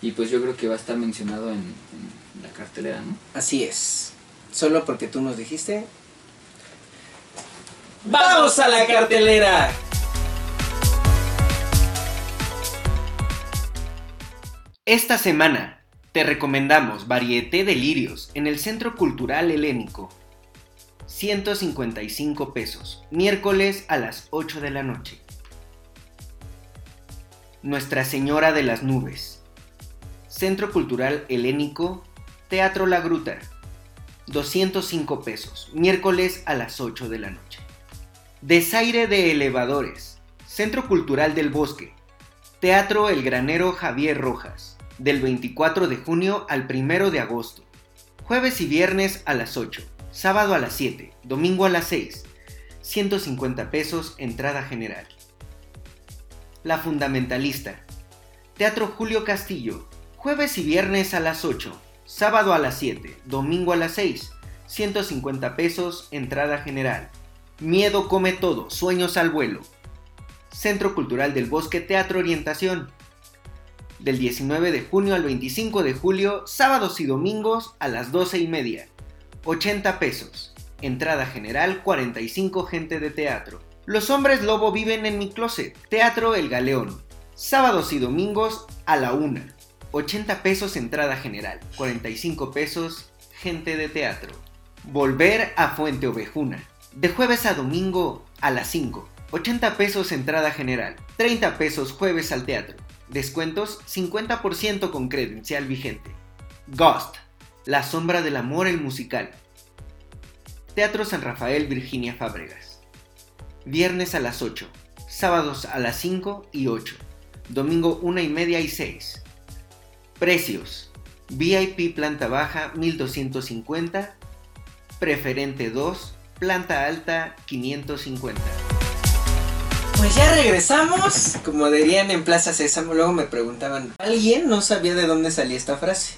y pues yo creo que va a estar mencionado en, en la cartelera, ¿no? Así es. Solo porque tú nos dijiste. ¡Vamos a la cartelera! Esta semana te recomendamos Varieté de Lirios en el Centro Cultural Helénico. 155 pesos, miércoles a las 8 de la noche. Nuestra Señora de las Nubes. Centro Cultural Helénico, Teatro La Gruta. 205 pesos, miércoles a las 8 de la noche. Desaire de Elevadores, Centro Cultural del Bosque, Teatro El Granero Javier Rojas, del 24 de junio al 1 de agosto. Jueves y viernes a las 8, sábado a las 7, domingo a las 6. 150 pesos entrada general. La Fundamentalista. Teatro Julio Castillo, jueves y viernes a las 8, sábado a las 7, domingo a las 6. 150 pesos entrada general. Miedo come todo, sueños al vuelo. Centro Cultural del Bosque Teatro Orientación. Del 19 de junio al 25 de julio, sábados y domingos a las 12 y media. 80 pesos. Entrada general 45 gente de teatro. Los hombres lobo viven en mi closet. Teatro El Galeón. Sábados y domingos a la 1. 80 pesos entrada general. 45 pesos gente de teatro. Volver a Fuente Ovejuna. De jueves a domingo a las 5. 80 pesos entrada general. 30 pesos jueves al teatro. Descuentos 50% con credencial vigente. Ghost. La sombra del amor el musical. Teatro San Rafael Virginia Fábregas. Viernes a las 8. Sábados a las 5 y 8. Domingo 1 y media y 6. Precios. VIP planta baja 1250. Preferente 2. Planta alta 550. Pues ya regresamos. Como dirían en Plaza Sésamo, luego me preguntaban, ¿alguien no sabía de dónde salía esta frase?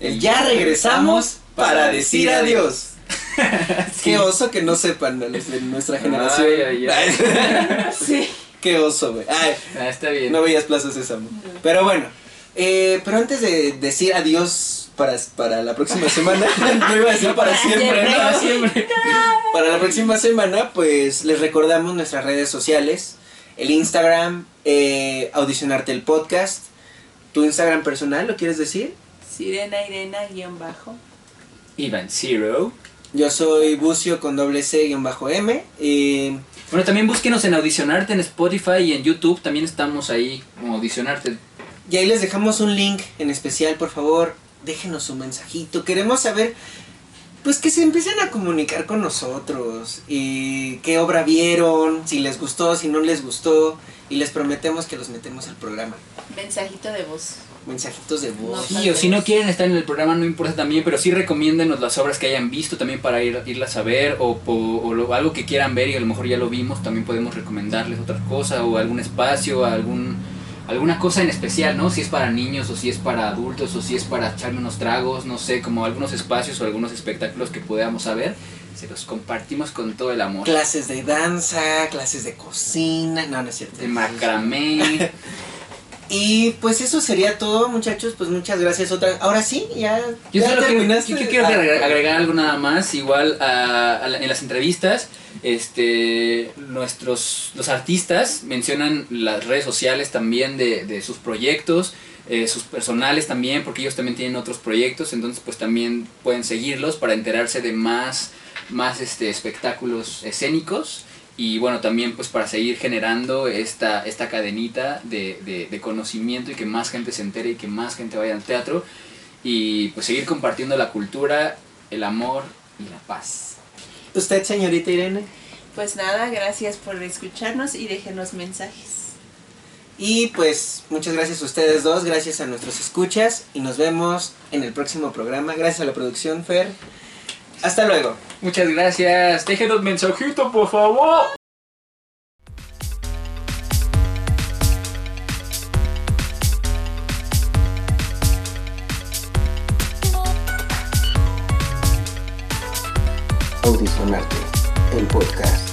El ya regresamos para decir adiós. [LAUGHS] Qué oso que no sepan los de nuestra generación. Ay, ay, ay. [LAUGHS] Sí. Qué oso, güey. Ah, está bien. no veías Plaza Sésamo. Pero bueno, eh, pero antes de decir adiós para, para la próxima semana, [LAUGHS] no iba a decir para siempre, ¿no? Para siempre. [LAUGHS] Para la próxima semana, pues les recordamos nuestras redes sociales, el Instagram, eh, audicionarte el podcast, tu Instagram personal, ¿lo quieres decir? Sirena Irena guion bajo. Event Zero. Yo soy Bucio con doble C guion bajo M. Y Bueno, también búsquenos en Audicionarte en Spotify y en YouTube. También estamos ahí como Audicionarte. Y ahí les dejamos un link en especial, por favor, déjenos un mensajito. Queremos saber, pues que se empiecen a comunicar con nosotros. Y qué obra vieron, si les gustó, si no les gustó. Y les prometemos que los metemos al programa. Mensajito de voz. Mensajitos de voz. Sí, o si no quieren estar en el programa, no importa también, pero sí recomiéndenos las obras que hayan visto también para ir, irlas a ver o, po- o lo- algo que quieran ver y a lo mejor ya lo vimos, también podemos recomendarles otra cosa o algún espacio, algún alguna cosa en especial, ¿no? Si es para niños o si es para adultos o si es para echarme unos tragos, no sé, como algunos espacios o algunos espectáculos que podamos saber, se los compartimos con todo el amor. Clases de danza, clases de cocina. No, no es cierto. De macramé. [LAUGHS] Y pues eso sería todo, muchachos. Pues muchas gracias otra Ahora sí, ya. Yo ya terminaste. yo quiero Ah, agregar, agregar algo nada más, igual a- a la- en las entrevistas, este, nuestros, los artistas mencionan las redes sociales también de, de sus proyectos, eh, sus personales también, porque ellos también tienen otros proyectos, entonces pues también pueden seguirlos para enterarse de más, más este, espectáculos escénicos y bueno, también pues para seguir generando esta, esta cadenita de, de, de conocimiento y que más gente se entere y que más gente vaya al teatro y pues seguir compartiendo la cultura, el amor y la paz. ¿Usted, señorita Irene? Pues nada, gracias por escucharnos y déjenos mensajes. Y pues muchas gracias a ustedes dos, gracias a nuestros escuchas y nos vemos en el próximo programa. Gracias a la producción, Fer. Hasta luego. Muchas gracias. Déjenos mensajito, por favor. Audicionarte, el podcast.